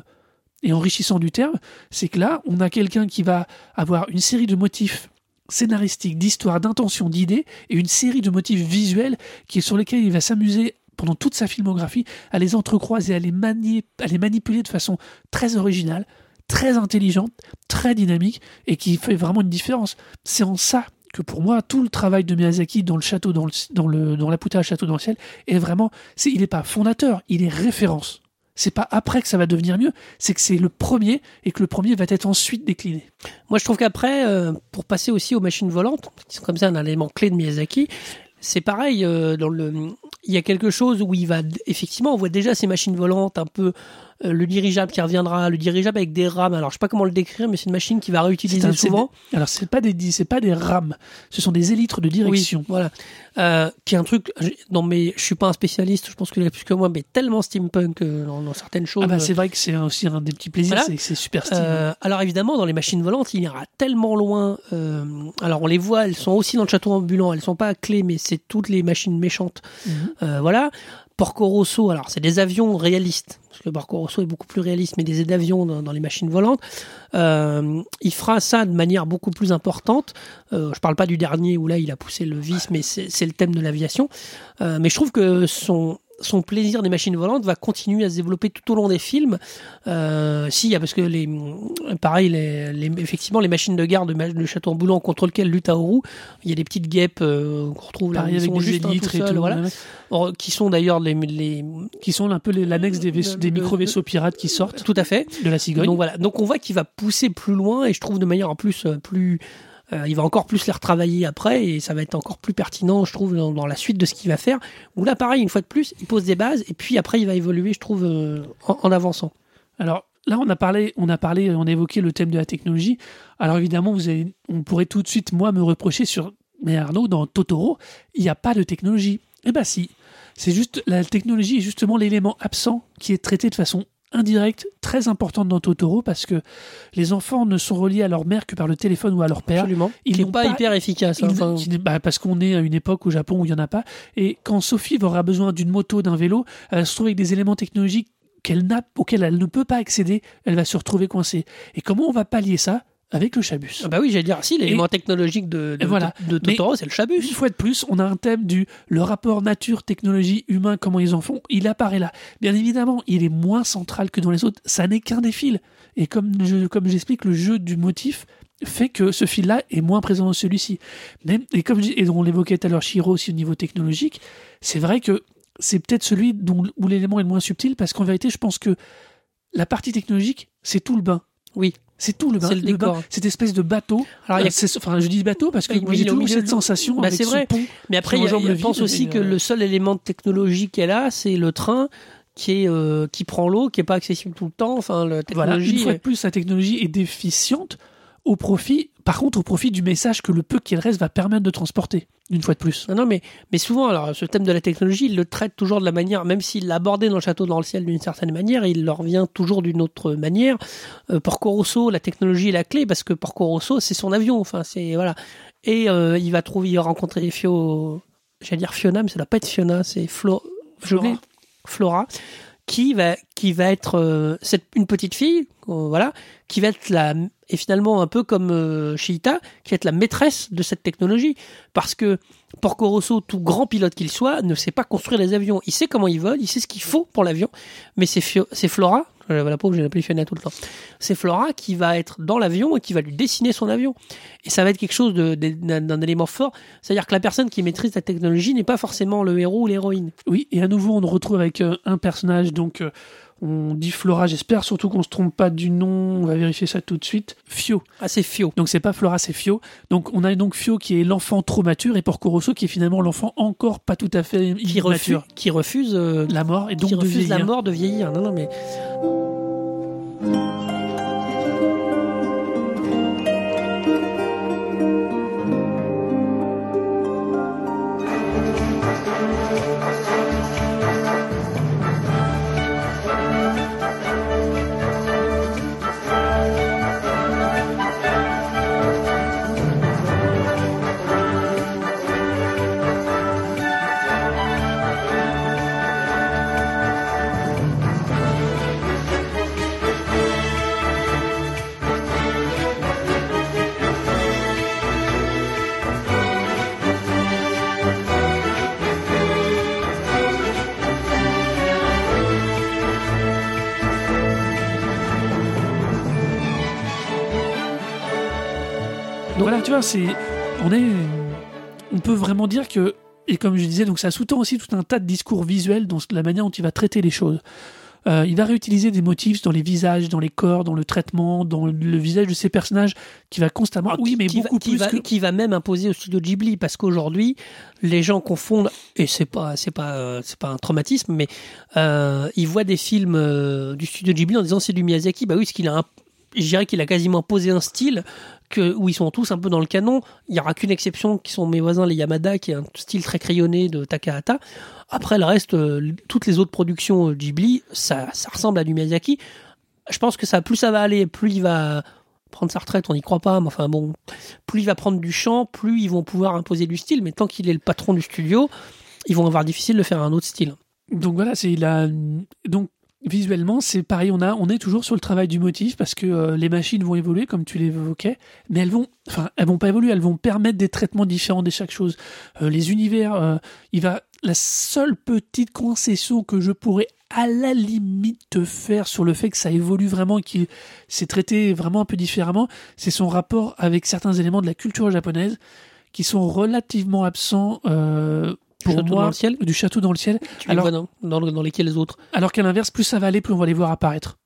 et enrichissant du terme c'est que là on a quelqu'un qui va avoir une série de motifs scénaristiques d'histoires d'intentions d'idées et une série de motifs visuels qui sur lesquels il va s'amuser pendant toute sa filmographie à les entrecroiser à les manier à les manipuler de façon très originale très intelligente très dynamique et qui fait vraiment une différence. C'est en ça que pour moi, tout le travail de Miyazaki dans le château, dans, le, dans, le, la Puta Château dans le ciel, est vraiment, c'est, il n'est pas fondateur, il est référence. C'est pas après que ça va devenir mieux, c'est que c'est le premier et que le premier va être ensuite décliné. Moi, je trouve qu'après, euh, pour passer aussi aux machines volantes, qui sont comme ça un élément clé de Miyazaki, c'est pareil. euh, dans le, il y a quelque chose où il va effectivement, on voit déjà ces machines volantes un peu euh, le dirigeable qui reviendra, le dirigeable avec des rames. Alors, je sais pas comment le décrire, mais c'est une machine qui va réutiliser un- souvent. des- Alors c'est pas des c'est pas des rames, ce sont des élytres de direction. Oui, voilà. Euh, qui est un truc. je- Non, mais je suis pas un spécialiste. Je pense qu'il y a plus que moi, mais tellement steampunk euh, dans, dans certaines choses. Ah bah c'est vrai que c'est aussi un des petits plaisirs, Voilà. c'est super. Euh, alors évidemment, dans les machines volantes, il ira tellement loin. alors on les voit, elles sont aussi dans le château ambulant. Elles sont pas à clé, mais c'est toutes les machines méchantes. Mhm. Euh, voilà. Porco Rosso, alors c'est des avions réalistes, parce que Porco Rosso est beaucoup plus réaliste, mais des aides d'avions dans, dans les machines volantes. Euh, il fera ça de manière beaucoup plus importante. Euh, je parle pas du dernier où là il a poussé le vice, mais c'est c'est le thème de l'aviation. Euh, mais je trouve que son son plaisir des machines volantes va continuer à se développer tout au long des films. Euh, si, parce que les, pareil, les, les- effectivement, les machines de garde de, château ambulant contre lequel lutte Aoru, il y a des petites guêpes euh, qu'on retrouve là, ils sont juste et tout, voilà. ouais. Or, qui sont d'ailleurs les, les qui sont un peu l'annexe des, des le- micro-vaisseaux pirates qui sortent tout à fait. de la cigogne. Donc voilà. Donc on voit qu'il va pousser plus loin et je trouve de manière en plus euh, plus il va encore plus les retravailler après et ça va être encore plus pertinent, je trouve, dans, la suite de ce qu'il va faire. Où là, pareil, une fois de plus, il pose des bases et puis après, il va évoluer, je trouve, euh, en, avançant. Alors là, on a parlé, on a parlé, on a évoqué le thème de la technologie. Alors évidemment, vous on pourrait tout de suite moi me reprocher sur, mais Arnaud, dans Totoro, il n'y a pas de technologie. Eh ben si, c'est juste la technologie est justement l'élément absent qui est traité de façon indirecte, très importante dans Totoro parce que les enfants ne sont reliés à leur mère que par le téléphone ou à leur père. Absolument. Ils n'est n'ont pas, pas- hyper efficace. hein, enfin, bah, parce qu'on est à une époque au Japon où il n'y en a pas. Et quand Sophie aura besoin d'une moto, d'un vélo, elle va se trouver avec des éléments technologiques qu'elle n'a, auxquels elle ne peut pas accéder. Elle va se retrouver coincée. Et comment on va pallier ça? Avec le chabus. ah bah oui, j'allais dire, si, l'élément technologique de, de, voilà. de Totoro, c'est le Une chabus. fois de plus, on a un thème du le rapport nature-technologie humain, comment ils en font. Il apparaît là. Bien évidemment, il est moins central que dans les autres. Ça n'est qu'un des fils. Et comme je, comme j'explique, le jeu du motif fait que ce fil-là est moins présent dans celui-ci. Même, et comme je- et on l'évoquait tout à l'heure, Shiro aussi au niveau technologique, c'est vrai que c'est peut-être celui dont, où l'élément est le moins subtil parce qu'en vérité, je pense que la partie technologique, c'est tout le bain. Oui. C'est tout le. C'est le décor. cette espèce de bateau. Alors, il y a- Euh, enfin, je dis bateau parce que j'ai toujours cette sensation Bah, avec c'est ce vrai. pont. Mais après, le je pense aussi que euh, le seul élément technologique qu'elle a, c'est le train qui est euh, qui prend l'eau, qui est pas accessible tout le temps. Enfin, la Voilà, une technologie. fois de plus, la technologie est déficiente au profit, par contre, au profit du message que le peu qu'il reste va permettre de transporter. Une fois de plus. Non, non, mais, mais souvent, alors, ce thème de la technologie, il le traite toujours de la manière, même s'il l'a abordé dans le château dans le ciel d'une certaine manière, il leur vient toujours d'une autre manière. Euh, Porco Rosso, la technologie est la clé parce que Porco Rosso, c'est son avion. Enfin, c'est voilà. Et euh, il va trouver, il va rencontrer Fio, j'allais dire Fiona, mais ça doit pas être Fiona, c'est Flo, Flora. Flora. Qui va, qui va être euh, cette, une petite fille, euh, voilà, qui va être la, et finalement un peu comme euh, qui va être la maîtresse de cette technologie, parce que Porco Rosso, tout grand pilote qu'il soit, ne sait pas construire les avions. Il sait comment il vole, il sait ce qu'il faut pour l'avion, mais c'est Flora, euh, j'ai appelé Fiona tout le temps. C'est Flora qui va être dans l'avion et qui va lui dessiner son avion. Et ça va être quelque chose d'un élément fort. C'est-à-dire que la personne qui maîtrise la technologie n'est pas forcément le héros ou l'héroïne. Oui, et à nouveau, on retrouve avec euh, un personnage, donc euh, on dit Flora, j'espère surtout qu'on se trompe pas du nom, on va vérifier ça tout de suite. Fio. Ah, c'est Fio. Donc c'est pas Flora, c'est Fio. Donc on a donc Fio qui est l'enfant trop mature et Porco Rosso qui est finalement l'enfant encore pas tout à fait Qui refuse, qui refuse, euh, La mort et donc qui de refuse la mort de vieillir. Non, non, mais Donc voilà, tu vois, c'est, on est, on peut vraiment dire que, et comme je disais, donc ça sous-tend aussi tout un tas de discours visuels dans la manière dont il va traiter les choses. Euh, il va réutiliser des motifs dans les visages, dans les corps, dans le traitement, dans le visage de ses personnages, qui va constamment. Ah, oui, mais qui va- beaucoup qui plus va, que. qui va même imposer au studio Ghibli parce qu'aujourd'hui les gens confondent et c'est pas c'est pas euh, c'est pas un traumatisme mais euh, ils voient des films du studio Ghibli en disant c'est du Miyazaki bah oui parce qu'il a un je dirais qu'il a quasiment posé un style où ils sont tous un peu dans le canon. Il n'y aura qu'une exception qui sont mes voisins, les Yamada, qui est un style très crayonné de Takahata. Après, le reste, euh, toutes les autres productions euh, Ghibli, ça, ça ressemble à du Miyazaki. Je pense que ça, plus ça va aller, plus il va prendre sa retraite, on n'y croit pas, mais enfin bon, plus il va prendre du champ, plus ils vont pouvoir imposer du style. Mais tant qu'il est le patron du studio, ils vont avoir difficile de faire un autre style. Donc voilà, c'est la. Donc visuellement, c'est pareil. On a, on est toujours sur le travail du motif parce que euh, les machines vont évoluer, comme tu l'évoquais, mais elles vont, enfin, elles vont pas évoluer. Elles vont permettre des traitements différents de chaque chose. Euh, les univers, euh, il va. La seule petite concession que je pourrais à la limite te faire sur le fait que ça évolue vraiment, qu'il s'est traité vraiment un peu différemment, c'est son rapport avec certains éléments de la culture japonaise qui sont relativement absents. Pour Château moi, dans le ciel du château dans le ciel, Tu Alors- les vois dans, dans, dans lesquels les autres alors qu'à l'inverse, plus ça va aller, plus on va les voir apparaître.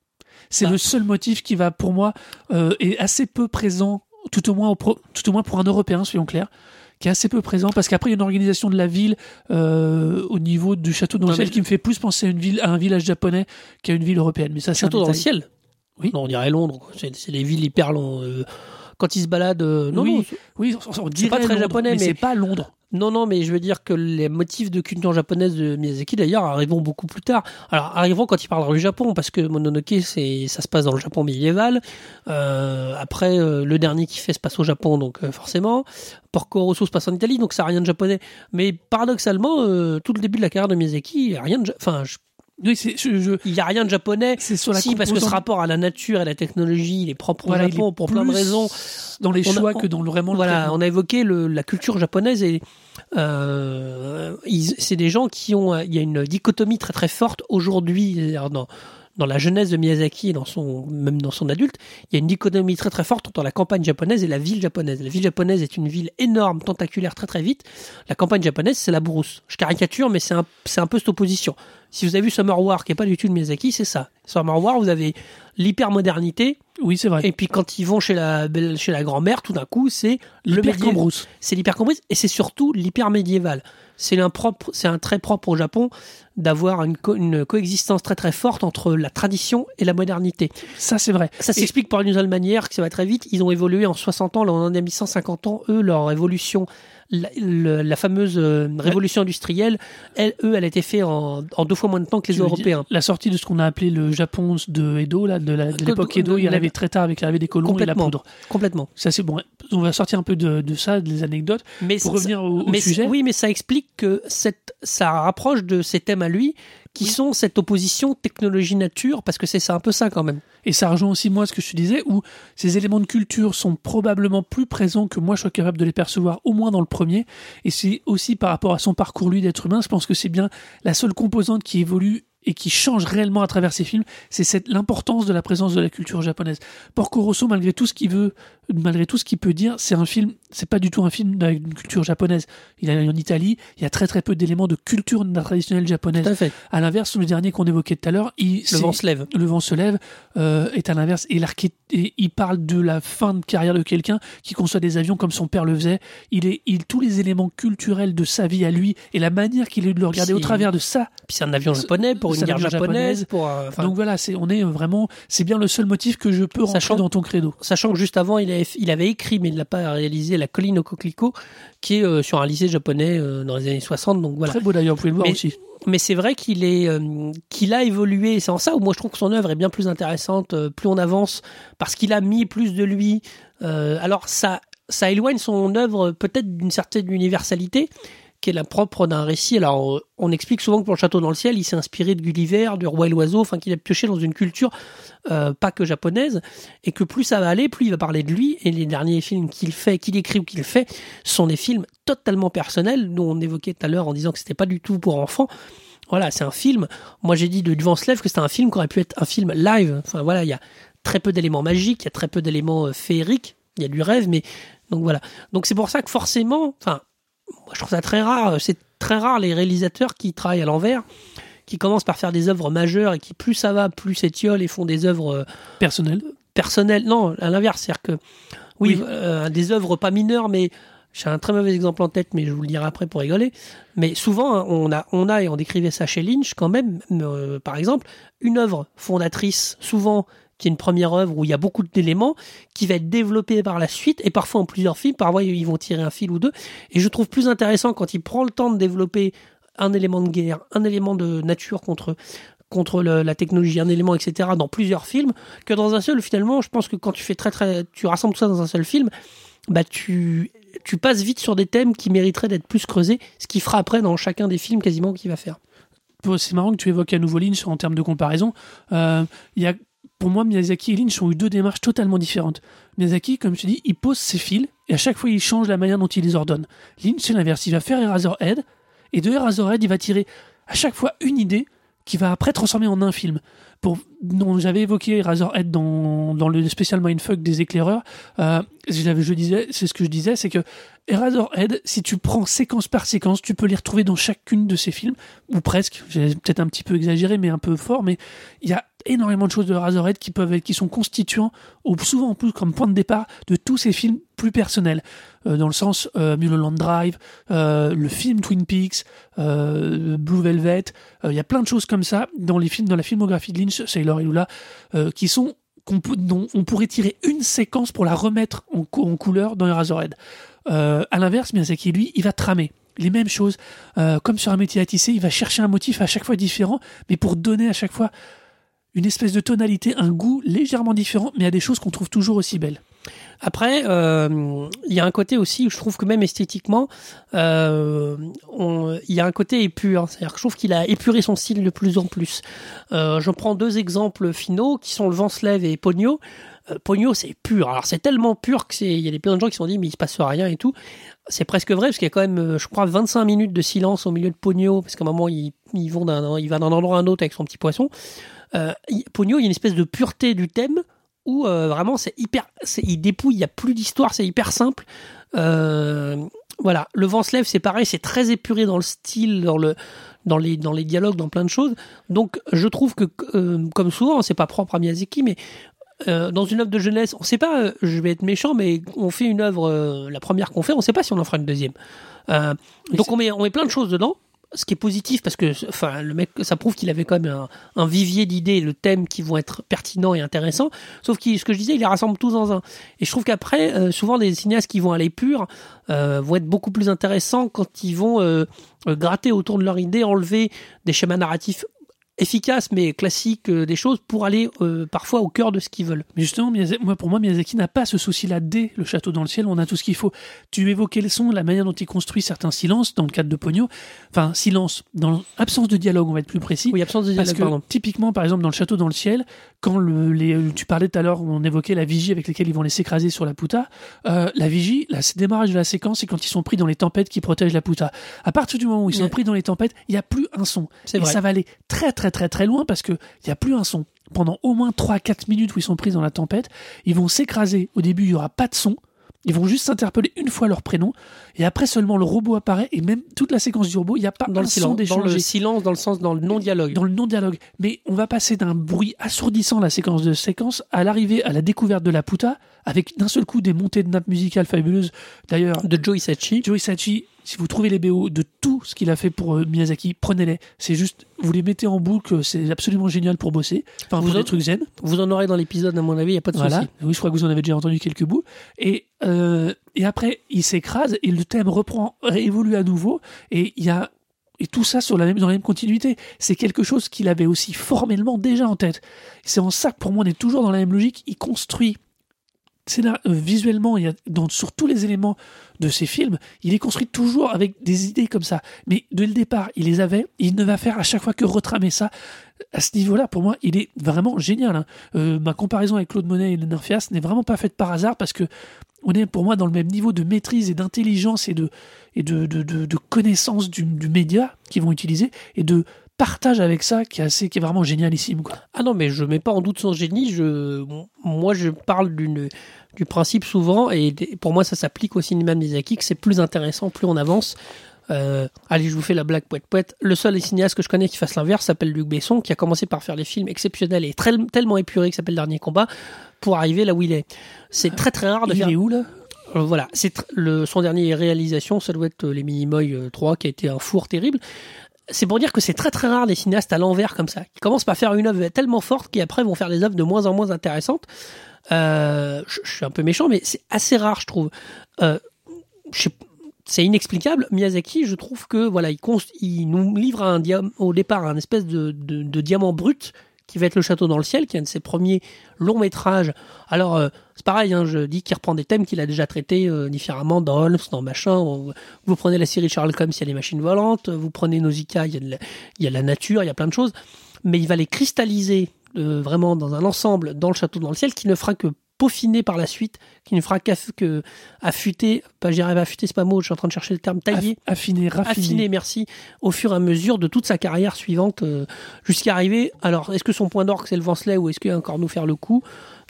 C'est Ah. le seul motif qui va, pour moi, euh, est assez peu présent, tout au moins, au pro- tout au moins pour un Européen, soyons clairs, qui est assez peu présent, parce qu'après il y a une organisation de la ville euh, au niveau du château dans le ciel mais- qui me fait plus penser à une ville, à un village japonais qu'à une ville européenne. Mais ça, Château dans le ciel? Oui. Non, on dirait Londres. c'est des villes hyper longues. euh, quand ils se baladent. euh, non, Oui. non, Oui, on, on dirait pas très Londres, japonais, mais- c'est pas Londres. Non, non, mais je veux dire que les motifs de culture japonaise de Miyazaki, d'ailleurs, arriveront beaucoup plus tard. Alors, arriveront quand il parlera du Japon, parce que Mononoke, c'est, ça se passe dans le Japon médiéval. Euh, après, euh, le dernier qui fait se passe au Japon, donc euh, forcément. Porco Rosso se passe en Italie, donc ça n'a rien de japonais. Mais paradoxalement, tout le début de la carrière de Miyazaki, rien de, enfin, je- Oui, c'est je- je- il y a rien de japonais. c'est sur la Si, parce que ce rapport à la nature et la technologie, il est propre au voilà, il Japon est pour plein de raisons. dans les On a- choix on- que dans le vraiment Voilà, on a évoqué le, la culture japonaise et euh, c'est des gens qui ont. Il y a une dichotomie très très forte aujourd'hui dans dans la jeunesse de Miyazaki et dans son même dans son adulte, il y a une dichotomie très très forte entre la campagne japonaise et la ville japonaise. La ville japonaise est une ville énorme, tentaculaire, très très vite. La campagne japonaise, c'est la brousse. Je caricature, mais c'est un, c'est un peu cette opposition. Si vous avez vu Summer War, qui est pas du tout de Miyazaki, c'est ça. Summer War, vous avez l'hypermodernité, Oui, c'est vrai. et puis quand ils vont chez la chez la grand-mère, tout d'un coup, c'est le Hyper médié- Cambrousse. c'est l'hyper comprise et c'est surtout l'hyper médiéval. C'est un propre, c'est un trait propre au Japon d'avoir une, co- une coexistence très très forte entre la tradition et la modernité. Ça, c'est vrai. Ça s'explique par une seule manière, que ça va très vite. Ils ont évolué en 60 ans, là on en a mis 150 ans. Eux, leur évolution, la, fameuse euh, révolution industrielle, elle, eux, elle a été faite en, en deux fois moins de temps que les Européens. La sortie de ce qu'on a appelé le Japon de Edo, là, de l'époque Edo, il de- arrivait très tard avec l'arrivée des colons et la poudre. Complètement. Ça, c'est bon. On va sortir un peu de, de ça, des anecdotes. Mais Pour revenir au, au mais sujet, Oui, mais ça explique que cette, ça rapproche de ces thèmes à lui, qui sont cette opposition technologie-nature, parce que c'est ça un peu ça quand même. et ça rejoint aussi moi ce que je te disais, où ces éléments de culture sont probablement plus présents que moi je sois capable de les percevoir, au moins dans le premier. Et c'est aussi par rapport à son parcours, lui, d'être humain, je pense que c'est bien la seule composante qui évolue et qui change réellement à travers ces films, c'est cette l'importance de la présence de la culture japonaise. Porco Rosso, malgré tout ce qu'il veut, malgré tout ce qu'il peut dire, c'est un film, c'est pas du tout un film d'une culture japonaise. Il est en Italie, il y a très très peu d'éléments de culture traditionnelle japonaise. Tout à fait. À l'inverse, le dernier qu'on évoquait tout à l'heure, il Le vent se lève. le vent se lève euh, est à l'inverse et, il parle de la fin de carrière de quelqu'un qui conçoit des avions comme son père le faisait. Il est il tous les éléments culturels de sa vie à lui et la manière qu'il a eu de le regarder au travers de ça. Puis c'est un avion japonais pour c'est une avion japonaise, japonaise. pour. euh, Donc voilà, c'est on est vraiment c'est bien le seul motif que je peux rentrer Sachant- dans ton credo. Sachant que juste avant, il avait, il avait écrit, mais il n'a pas réalisé La colline au coquelicot, qui est euh, sur un lycée japonais euh, dans les années 60. Donc voilà. Très beau d'ailleurs, vous pouvez le voir Mais- aussi. Mais c'est vrai qu'il est, euh, qu'il a évolué. C'est en ça où moi je trouve que son œuvre est bien plus intéressante euh, plus on avance, parce qu'il a mis plus de lui. Euh, alors ça, ça éloigne son œuvre peut-être d'une certaine universalité qui est la propre d'un récit. Alors on explique souvent que pour le Château dans le ciel, il s'est inspiré de Gulliver, du Roi et l'Oiseau, enfin qu'il a pioché dans une culture euh, pas que japonaise, et que plus ça va aller, plus il va parler de lui. Et les derniers films qu'il fait, qu'il écrit ou qu'il fait, sont des films totalement personnels. Nous on évoquait tout à l'heure en disant que c'était pas du tout pour enfants. Voilà, c'est un film. Moi, j'ai dit de Du vent se lève que c'était un film qui aurait pu être un film live. Enfin, voilà, il y a très peu d'éléments magiques, il y a très peu d'éléments euh, féeriques, il y a du rêve, mais donc voilà. Donc c'est pour ça que forcément, enfin, moi je trouve ça très rare. C'est très rare les réalisateurs qui travaillent à l'envers, qui commencent par faire des œuvres majeures et qui plus ça va, plus s'étiolent et font des œuvres euh, Personnel. personnelles. Non, à l'inverse, c'est-à-dire que oui, Oui. euh, des œuvres pas mineures, mais j'ai un très mauvais exemple en tête, mais je vous le dirai après pour rigoler. Mais souvent, hein, on a, on a et on décrivait ça chez Lynch quand même, euh, par exemple, une œuvre fondatrice, souvent qui est une première œuvre où il y a beaucoup d'éléments, qui va être développée par la suite, et parfois en plusieurs films, parfois ils vont tirer un fil ou deux. Et je trouve plus intéressant quand il prend le temps de développer un élément de guerre, un élément de nature contre contre la technologie, un élément, etc., dans plusieurs films, que dans un seul, finalement, je pense que quand tu fais très, très, tu rassembles tout ça dans un seul film, bah, tu, tu passes vite sur des thèmes qui mériteraient d'être plus creusés, ce qui fera après dans chacun des films quasiment qu'il va faire. C'est marrant que tu évoques à nouveau Lynch en termes de comparaison. Euh, il y a, pour moi, Miyazaki et Lynch ont eu deux démarches totalement différentes. Miyazaki, comme je te dis, il pose ses fils et à chaque fois il change la manière dont il les ordonne. Lynch, c'est l'inverse. Il va faire Eraserhead et de Eraserhead, il va tirer à chaque fois une idée qui va après transformer en un film. Pour, non, j'avais évoqué Eraserhead dans, dans le spécial Mindfuck des éclaireurs. Euh, je disais, c'est ce que je disais, c'est que Eraserhead, si tu prends séquence par séquence, tu peux les retrouver dans chacune de ces films, ou presque. J'ai peut-être un petit peu exagéré, mais un peu fort. Mais il y a énormément de choses de Eraserhead qui peuvent être, qui sont constituants, ou souvent en plus comme point de départ de tous ces films plus personnels, Euh, dans le sens euh, Mulholland Drive, euh, le film Twin Peaks, Blue Velvet. Il y a plein de choses comme ça dans les films, dans la filmographie de Lynch, Sailor et Lula, qui sont dont on pourrait tirer une séquence pour la remettre en, cou- en couleur dans Eraserhead. Euh, à l'inverse, Miyazaki, lui, il va tramer les mêmes choses. Euh, comme sur un métier à tisser, il va chercher un motif à chaque fois différent, mais pour donner à chaque fois une espèce de tonalité, un goût légèrement différent, mais à des choses qu'on trouve toujours aussi belles. Après, euh, il y a un côté aussi où je trouve que même esthétiquement, euh, il y a un côté épur. C'est-à-dire que je trouve qu'il a épuré son style de plus en plus. Je prends deux exemples finaux qui sont le Vanslev et Pogno. Euh, Pogno, c'est pur. Alors c'est tellement pur que c'est, il y a des plein de gens qui se sont dit mais il se passe rien et tout. C'est presque vrai parce qu'il y a quand même, euh, je crois, 25 minutes de silence au milieu de Pogno parce qu'à un moment il, vont d'un, il va d'un endroit à un autre avec son petit poisson. Euh, Pogno, il y a une espèce de pureté du thème où euh, vraiment c'est hyper, il dépouille, il y a plus d'histoire, c'est hyper simple. Voilà, le vent se lève, c'est pareil, c'est très épuré dans le style, dans le, dans les, dans les dialogues, dans plein de choses. Donc je trouve que, comme souvent, c'est pas propre à Miyazaki, mais euh, dans une œuvre de jeunesse, on sait pas, euh, je vais être méchant, mais on fait une œuvre, euh, la première qu'on fait, on sait pas si on en fera une deuxième. Euh, donc on met, on met plein de choses dedans. Ce qui est positif parce que, enfin, le mec, ça prouve qu'il avait quand même un, un vivier d'idées, de thèmes qui vont être pertinents et intéressants. Sauf que ce que je disais, il les rassemble tous dans un. Et je trouve qu'après, euh, souvent des cinéastes qui vont aller pur euh, vont être beaucoup plus intéressants quand ils vont gratter autour de leur idée, enlever des schémas narratifs efficaces mais classiques euh, des choses pour aller euh, parfois au cœur de ce qu'ils veulent. Mais justement, Miyazaki, moi, pour moi, Miyazaki n'a pas ce souci-là dès le château dans le ciel. On a tout ce qu'il faut. Tu évoquais le son, la manière dont il construit certains silences dans le cadre de Pogno. Enfin, silence, dans l'absence de dialogue, on va être plus précis. Oui, absence de Parce dialogue, que pardon. typiquement, par exemple, dans le château dans le ciel, quand le, les, tu parlais tout à l'heure, on évoquait la vigie avec laquelle ils vont les s'écraser sur la puta. Euh, la vigie, le démarrage de la séquence, c'est quand ils sont pris dans les tempêtes qui protègent la puta. À partir du moment où ils sont pris dans les tempêtes, il n'y a plus un son. C'est Et vrai. ça va aller très très très très loin parce que il n'y a plus un son. Pendant au moins 3-4 minutes où ils sont pris dans la tempête, ils vont s'écraser. Au début, il n'y aura pas de son. Ils vont juste s'interpeller une fois leur prénom. Et après seulement le robot apparaît. Et même toute la séquence du robot, il n'y a pas Dans un le, son silence, dans d'échanger le silence, dans le sens, dans le non-dialogue. dans le non-dialogue. Mais on va passer d'un bruit assourdissant, la séquence de séquence, à l'arrivée à la découverte de la puta, avec d'un seul coup des montées de nappes musicales fabuleuses. D'ailleurs, De Joe Hisaishi. Joe Hisaishi, si vous trouvez les BO de tout ce qu'il a fait pour euh, Miyazaki, prenez-les. C'est juste, vous les mettez en boucle, c'est absolument génial pour bosser. Enfin, Vous pour des en- trucs zen. Vous en aurez dans l'épisode, à mon avis, il n'y a pas de Voilà. souci. Oui, je crois que vous en avez déjà entendu quelques bouts. Et, euh, et après, il s'écrase et le thème reprend, évolue à nouveau. Et il y a et tout ça sur la même, dans la même continuité. C'est quelque chose qu'il avait aussi formellement déjà en tête. C'est en ça que pour moi on est toujours dans la même logique. Il construit scénar- euh, visuellement, il y a, dans, sur tous les éléments de ses films, il est construit toujours avec des idées comme ça. Mais dès le départ, il les avait. Il ne va faire à chaque fois que retramer ça. À ce niveau-là, pour moi, il est vraiment génial. hein. Euh, ma comparaison avec Claude Monet et Leonard Fias n'est vraiment pas faite par hasard parce que on est pour moi dans le même niveau de maîtrise et d'intelligence et de, et de, de, connaissance du, du média qu'ils vont utiliser et de partage avec ça qui est, assez, qui est vraiment génialissime. Quoi. Ah non, mais je mets pas en doute son génie. Je, moi, je parle d'une, du principe souvent, et pour moi, ça s'applique au cinéma de Miyazaki, que c'est plus intéressant plus on avance. Euh, allez, je vous fais la blague poète poète. Le seul cinéaste que je connais qui fasse l'inverse s'appelle Luc Besson, qui a commencé par faire des films exceptionnels et très, tellement épurés qui s'appelle Dernier Combat pour arriver là où il est. C'est très très rare de Il faire. est où là? Euh, voilà, c'est le son dernier réalisation, ça doit être euh, les Minimoy euh, 3 qui a été un four terrible. C'est pour dire que c'est très très rare des cinéastes à l'envers comme ça. Ils commencent par faire une œuvre tellement forte qui après vont faire des œuvres de moins en moins intéressantes. Euh, je, suis un peu méchant, mais c'est assez rare, je trouve. Euh, c'est inexplicable. Miyazaki, je trouve que voilà, il, nous livre un au départ un espèce de, diamant brut qui va être le château dans le ciel, qui est un de ses premiers longs métrages. Alors euh, c'est pareil, hein, je dis qu'il reprend des thèmes qu'il a déjà traités différemment dans Holmes, dans machin. Vous prenez la série Sherlock Holmes, il y a les machines volantes. Vous prenez Nausicaa, il y a, il y a la nature, il y a plein de choses. Mais il va les cristalliser euh, vraiment dans un ensemble dans le château dans le ciel qui ne fera que peaufiner par la suite, qui ne fera qu'aff- que affûter, pas j'y arrive à affûter, c'est pas mot, je suis en train de chercher le terme, tailler, Aff- Affiner, raffiner. affiner, merci, au fur et à mesure de toute sa carrière suivante euh, jusqu'à arriver. Alors, est-ce que son point d'orgue c'est le Vancelet ou est-ce qu'il va encore nous faire le coup?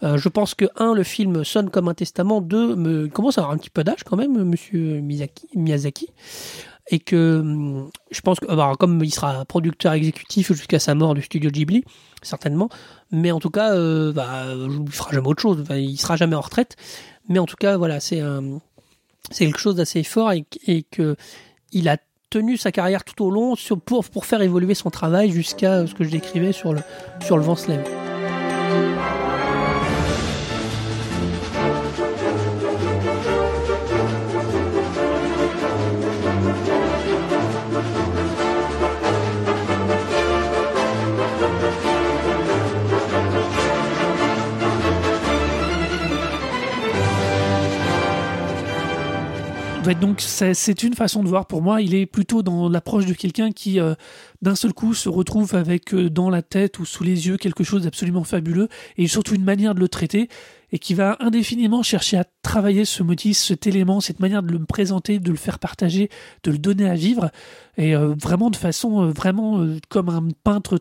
Euh, Je pense que un, le film sonne comme un testament. Deux, me, il commence à avoir un petit peu d'âge quand même, Monsieur Miyazaki. Miyazaki. Et que hum, je pense que, alors, comme il sera producteur exécutif jusqu'à sa mort du studio Ghibli, certainement, mais en tout cas, euh, bah, il fera jamais autre chose. Enfin, il sera jamais en retraite. Mais en tout cas, voilà, c'est quelque chose d'assez fort et, que il a tenu sa carrière tout au long pour, faire évoluer son travail jusqu'à ce que je décrivais sur le, vent Donc c'est une façon de voir pour moi. Il est plutôt dans l'approche de quelqu'un qui, euh, d'un seul coup, se retrouve avec euh, dans la tête ou sous les yeux quelque chose d'absolument fabuleux et surtout une manière de le traiter et qui va indéfiniment chercher à travailler ce motif, cet élément, cette manière de le présenter, de le faire partager, de le donner à vivre et euh, vraiment de façon vraiment comme un peintre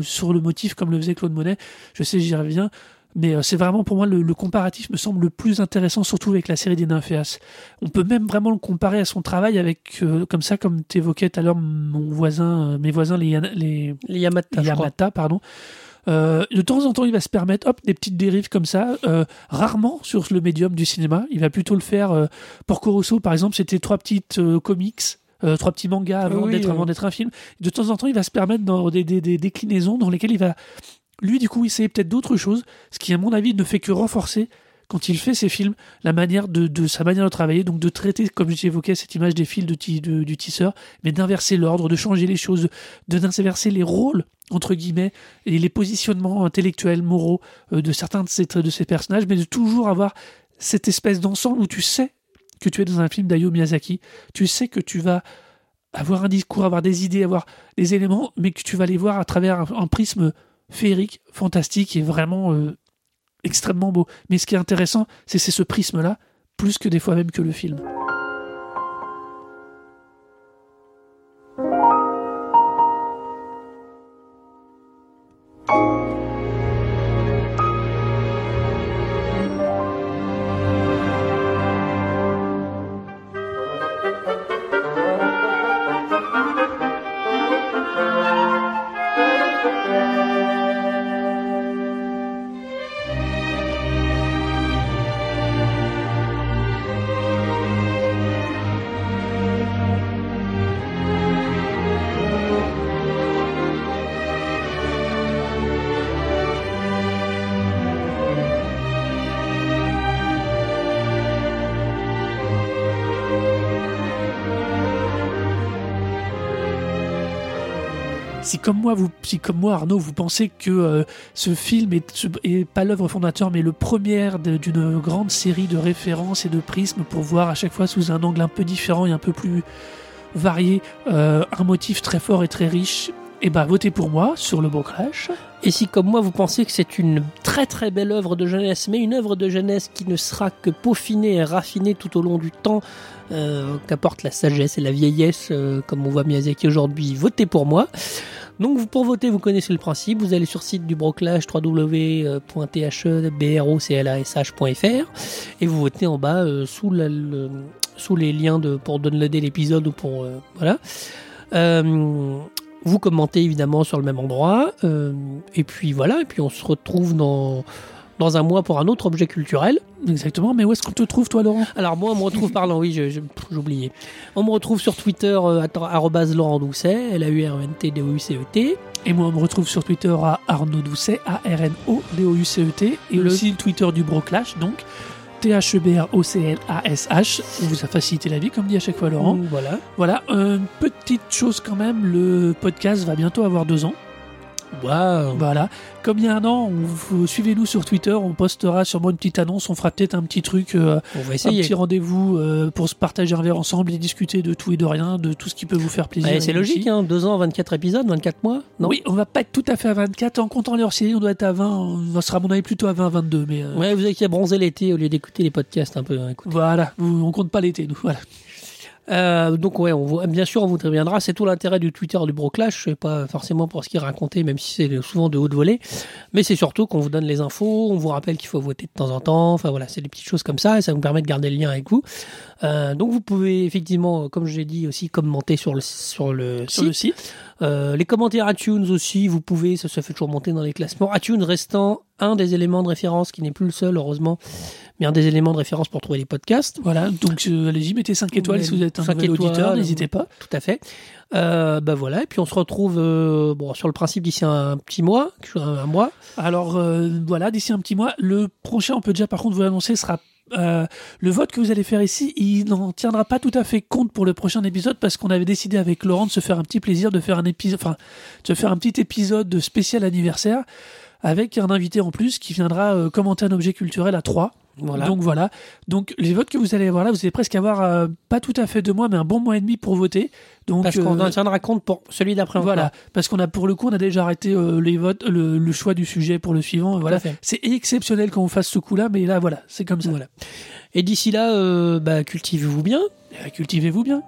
sur le motif comme le faisait Claude Monet. Je sais, j'y reviens. Mais euh, c'est vraiment pour moi le, le comparatif me semble le plus intéressant, surtout avec la série des Nymphéas. On peut même vraiment le comparer à son travail avec, euh, comme ça, comme tu évoquais tout à l'heure, mon voisin, euh, mes voisins, les, les, Les Yamata, les. Yamata, pardon. Euh, de temps en temps, il va se permettre, hop, des petites dérives comme ça. euh, rarement sur le médium du cinéma. Il va plutôt le faire. Euh, Porco Rosso, par exemple, c'était trois petites comics. trois petits mangas avant Oui, d'être oui. un film. De temps en temps, il va se permettre dans des, des- des déclinaisons dans lesquelles il va, lui, du coup, essayer peut-être d'autres choses, ce qui, à mon avis, ne fait que renforcer quand il fait ses films, la manière de, sa manière de travailler, donc de traiter, comme j'évoquais, cette image des fils de, du tisseur, mais d'inverser l'ordre, de changer les choses, de d'inverser les rôles entre guillemets et les positionnements intellectuels, moraux euh, de certains de ces de ces personnages, mais de toujours avoir cette espèce d'ensemble où tu sais que tu es dans un film d'Hayao Miyazaki, tu sais que tu vas avoir un discours, avoir des idées, avoir des éléments, mais que tu vas les voir à travers un prisme féerique, fantastique et vraiment euh, extrêmement beau. Mais ce qui est intéressant, c'est ce prisme-là, plus que des fois même que le film. Si comme moi, Arnaud, vous pensez que euh, ce film est, pas l'œuvre fondateur, mais le premier d'une grande série de références et de prismes pour voir à chaque fois sous un angle un peu différent et un peu plus varié euh, un motif très fort et très riche, et bah votez pour moi sur le bon crash. Et si, comme moi, vous pensez que c'est une très très belle œuvre de jeunesse, mais une œuvre de jeunesse qui ne sera que peaufinée et raffinée tout au long du temps, euh, qu'apporte la sagesse et la vieillesse, euh, comme on voit Miyazaki aujourd'hui, votez pour moi. Donc, pour voter, vous connaissez le principe. Vous allez sur site du Broclash, www.thebroClash.fr, et vous votez en bas euh, sous, les liens pour downloader l'épisode ou pour. voilà. Vous commentez évidemment sur le même endroit. et puis voilà, et puis on se retrouve dans, dans un mois pour un autre objet culturel. Exactement, mais où est-ce qu'on te trouve, toi, Laurent? Alors moi, on me retrouve, pardon, oui, j'ai oublié. On me retrouve sur Twitter, euh, Laurent Doucet, L-A-U-R-E-N-T-D-O-U-C-E-T. Et moi, on me retrouve sur Twitter à Arnaud Doucet, A-R-N-O-D-O-U-C-E-T, E et Le- aussi le Twitter du Broclash, donc E T-H-E-B-R-O-C-L-A-S-H. On vous a facilité la vie, comme dit à chaque fois Laurent. Voilà. Voilà, euh, petite chose quand même, le podcast va bientôt avoir deux ans. Waouh. Voilà, comme il y a un an, suivez-nous sur Twitter, on postera sûrement une petite annonce, on fera peut-être un petit truc, euh, On va un petit rendez-vous euh, pour se partager un verre ensemble et discuter de tout et de rien, de tout ce qui peut vous faire plaisir. Ouais, c'est logique, hein, 2 ans, 24 épisodes, 24 mois Non? Oui, on va pas être tout à fait à 24, en comptant les hors-séries, on doit être à 20, on sera à mon avis plutôt à 20, 22, mais euh, Ouais, vous avez qu'à bronzer l'été au lieu d'écouter les podcasts un peu. hein, voilà, on on compte pas l'été, nous, voilà. Euh, donc ouais, on bien sûr, on vous reviendra. C'est tout l'intérêt du Twitter du Broclash. C'est pas forcément pour ce qu'il est raconté, même si c'est souvent de haute volée. Mais c'est surtout qu'on vous donne les infos, on vous rappelle qu'il faut voter de temps en temps. Enfin voilà, c'est des petites choses comme ça et ça vous permet de garder le lien avec vous. Euh, donc vous pouvez effectivement, comme je l'ai dit aussi, commenter sur le sur le Sur le site. site. Euh, les commentaires iTunes aussi, vous pouvez, ça se fait toujours monter dans les classements. iTunes restant un des éléments de référence, qui n'est plus le seul, heureusement, mais un des éléments de référence pour trouver les podcasts. Voilà, donc euh, allez-y, mettez 5 étoiles si vous êtes un nouvel auditeur, n'hésitez pas. Tout à fait. Euh, bah voilà, et puis on se retrouve euh, bon, sur le principe d'ici un petit mois, un mois. Alors euh, voilà, d'ici un petit mois, le prochain, on peut déjà par contre vous l'annoncer, sera euh, le vote que vous allez faire ici. Il n'en tiendra pas tout à fait compte pour le prochain épisode parce qu'on avait décidé avec Laurent de se faire un petit plaisir, de faire un épisode, enfin, de faire un petit épisode de spécial anniversaire avec un invité en plus qui viendra euh, commenter un objet culturel à 3. Voilà. Donc voilà. Donc les votes que vous allez avoir là, vous allez presque avoir euh, pas tout à fait deux mois, mais un bon mois et demi pour voter. Donc Parce qu'on euh, en tiendra compte pour celui d'après. voilà, parce qu'on a pour le coup, on a déjà arrêté euh, les votes, le, le choix du sujet pour le suivant. et Voilà, c'est exceptionnel quand on fasse ce coup-là, mais là, voilà, c'est comme ça. Voilà. Et d'ici là, euh, bah, cultivez-vous bien. Euh, Cultivez-vous bien.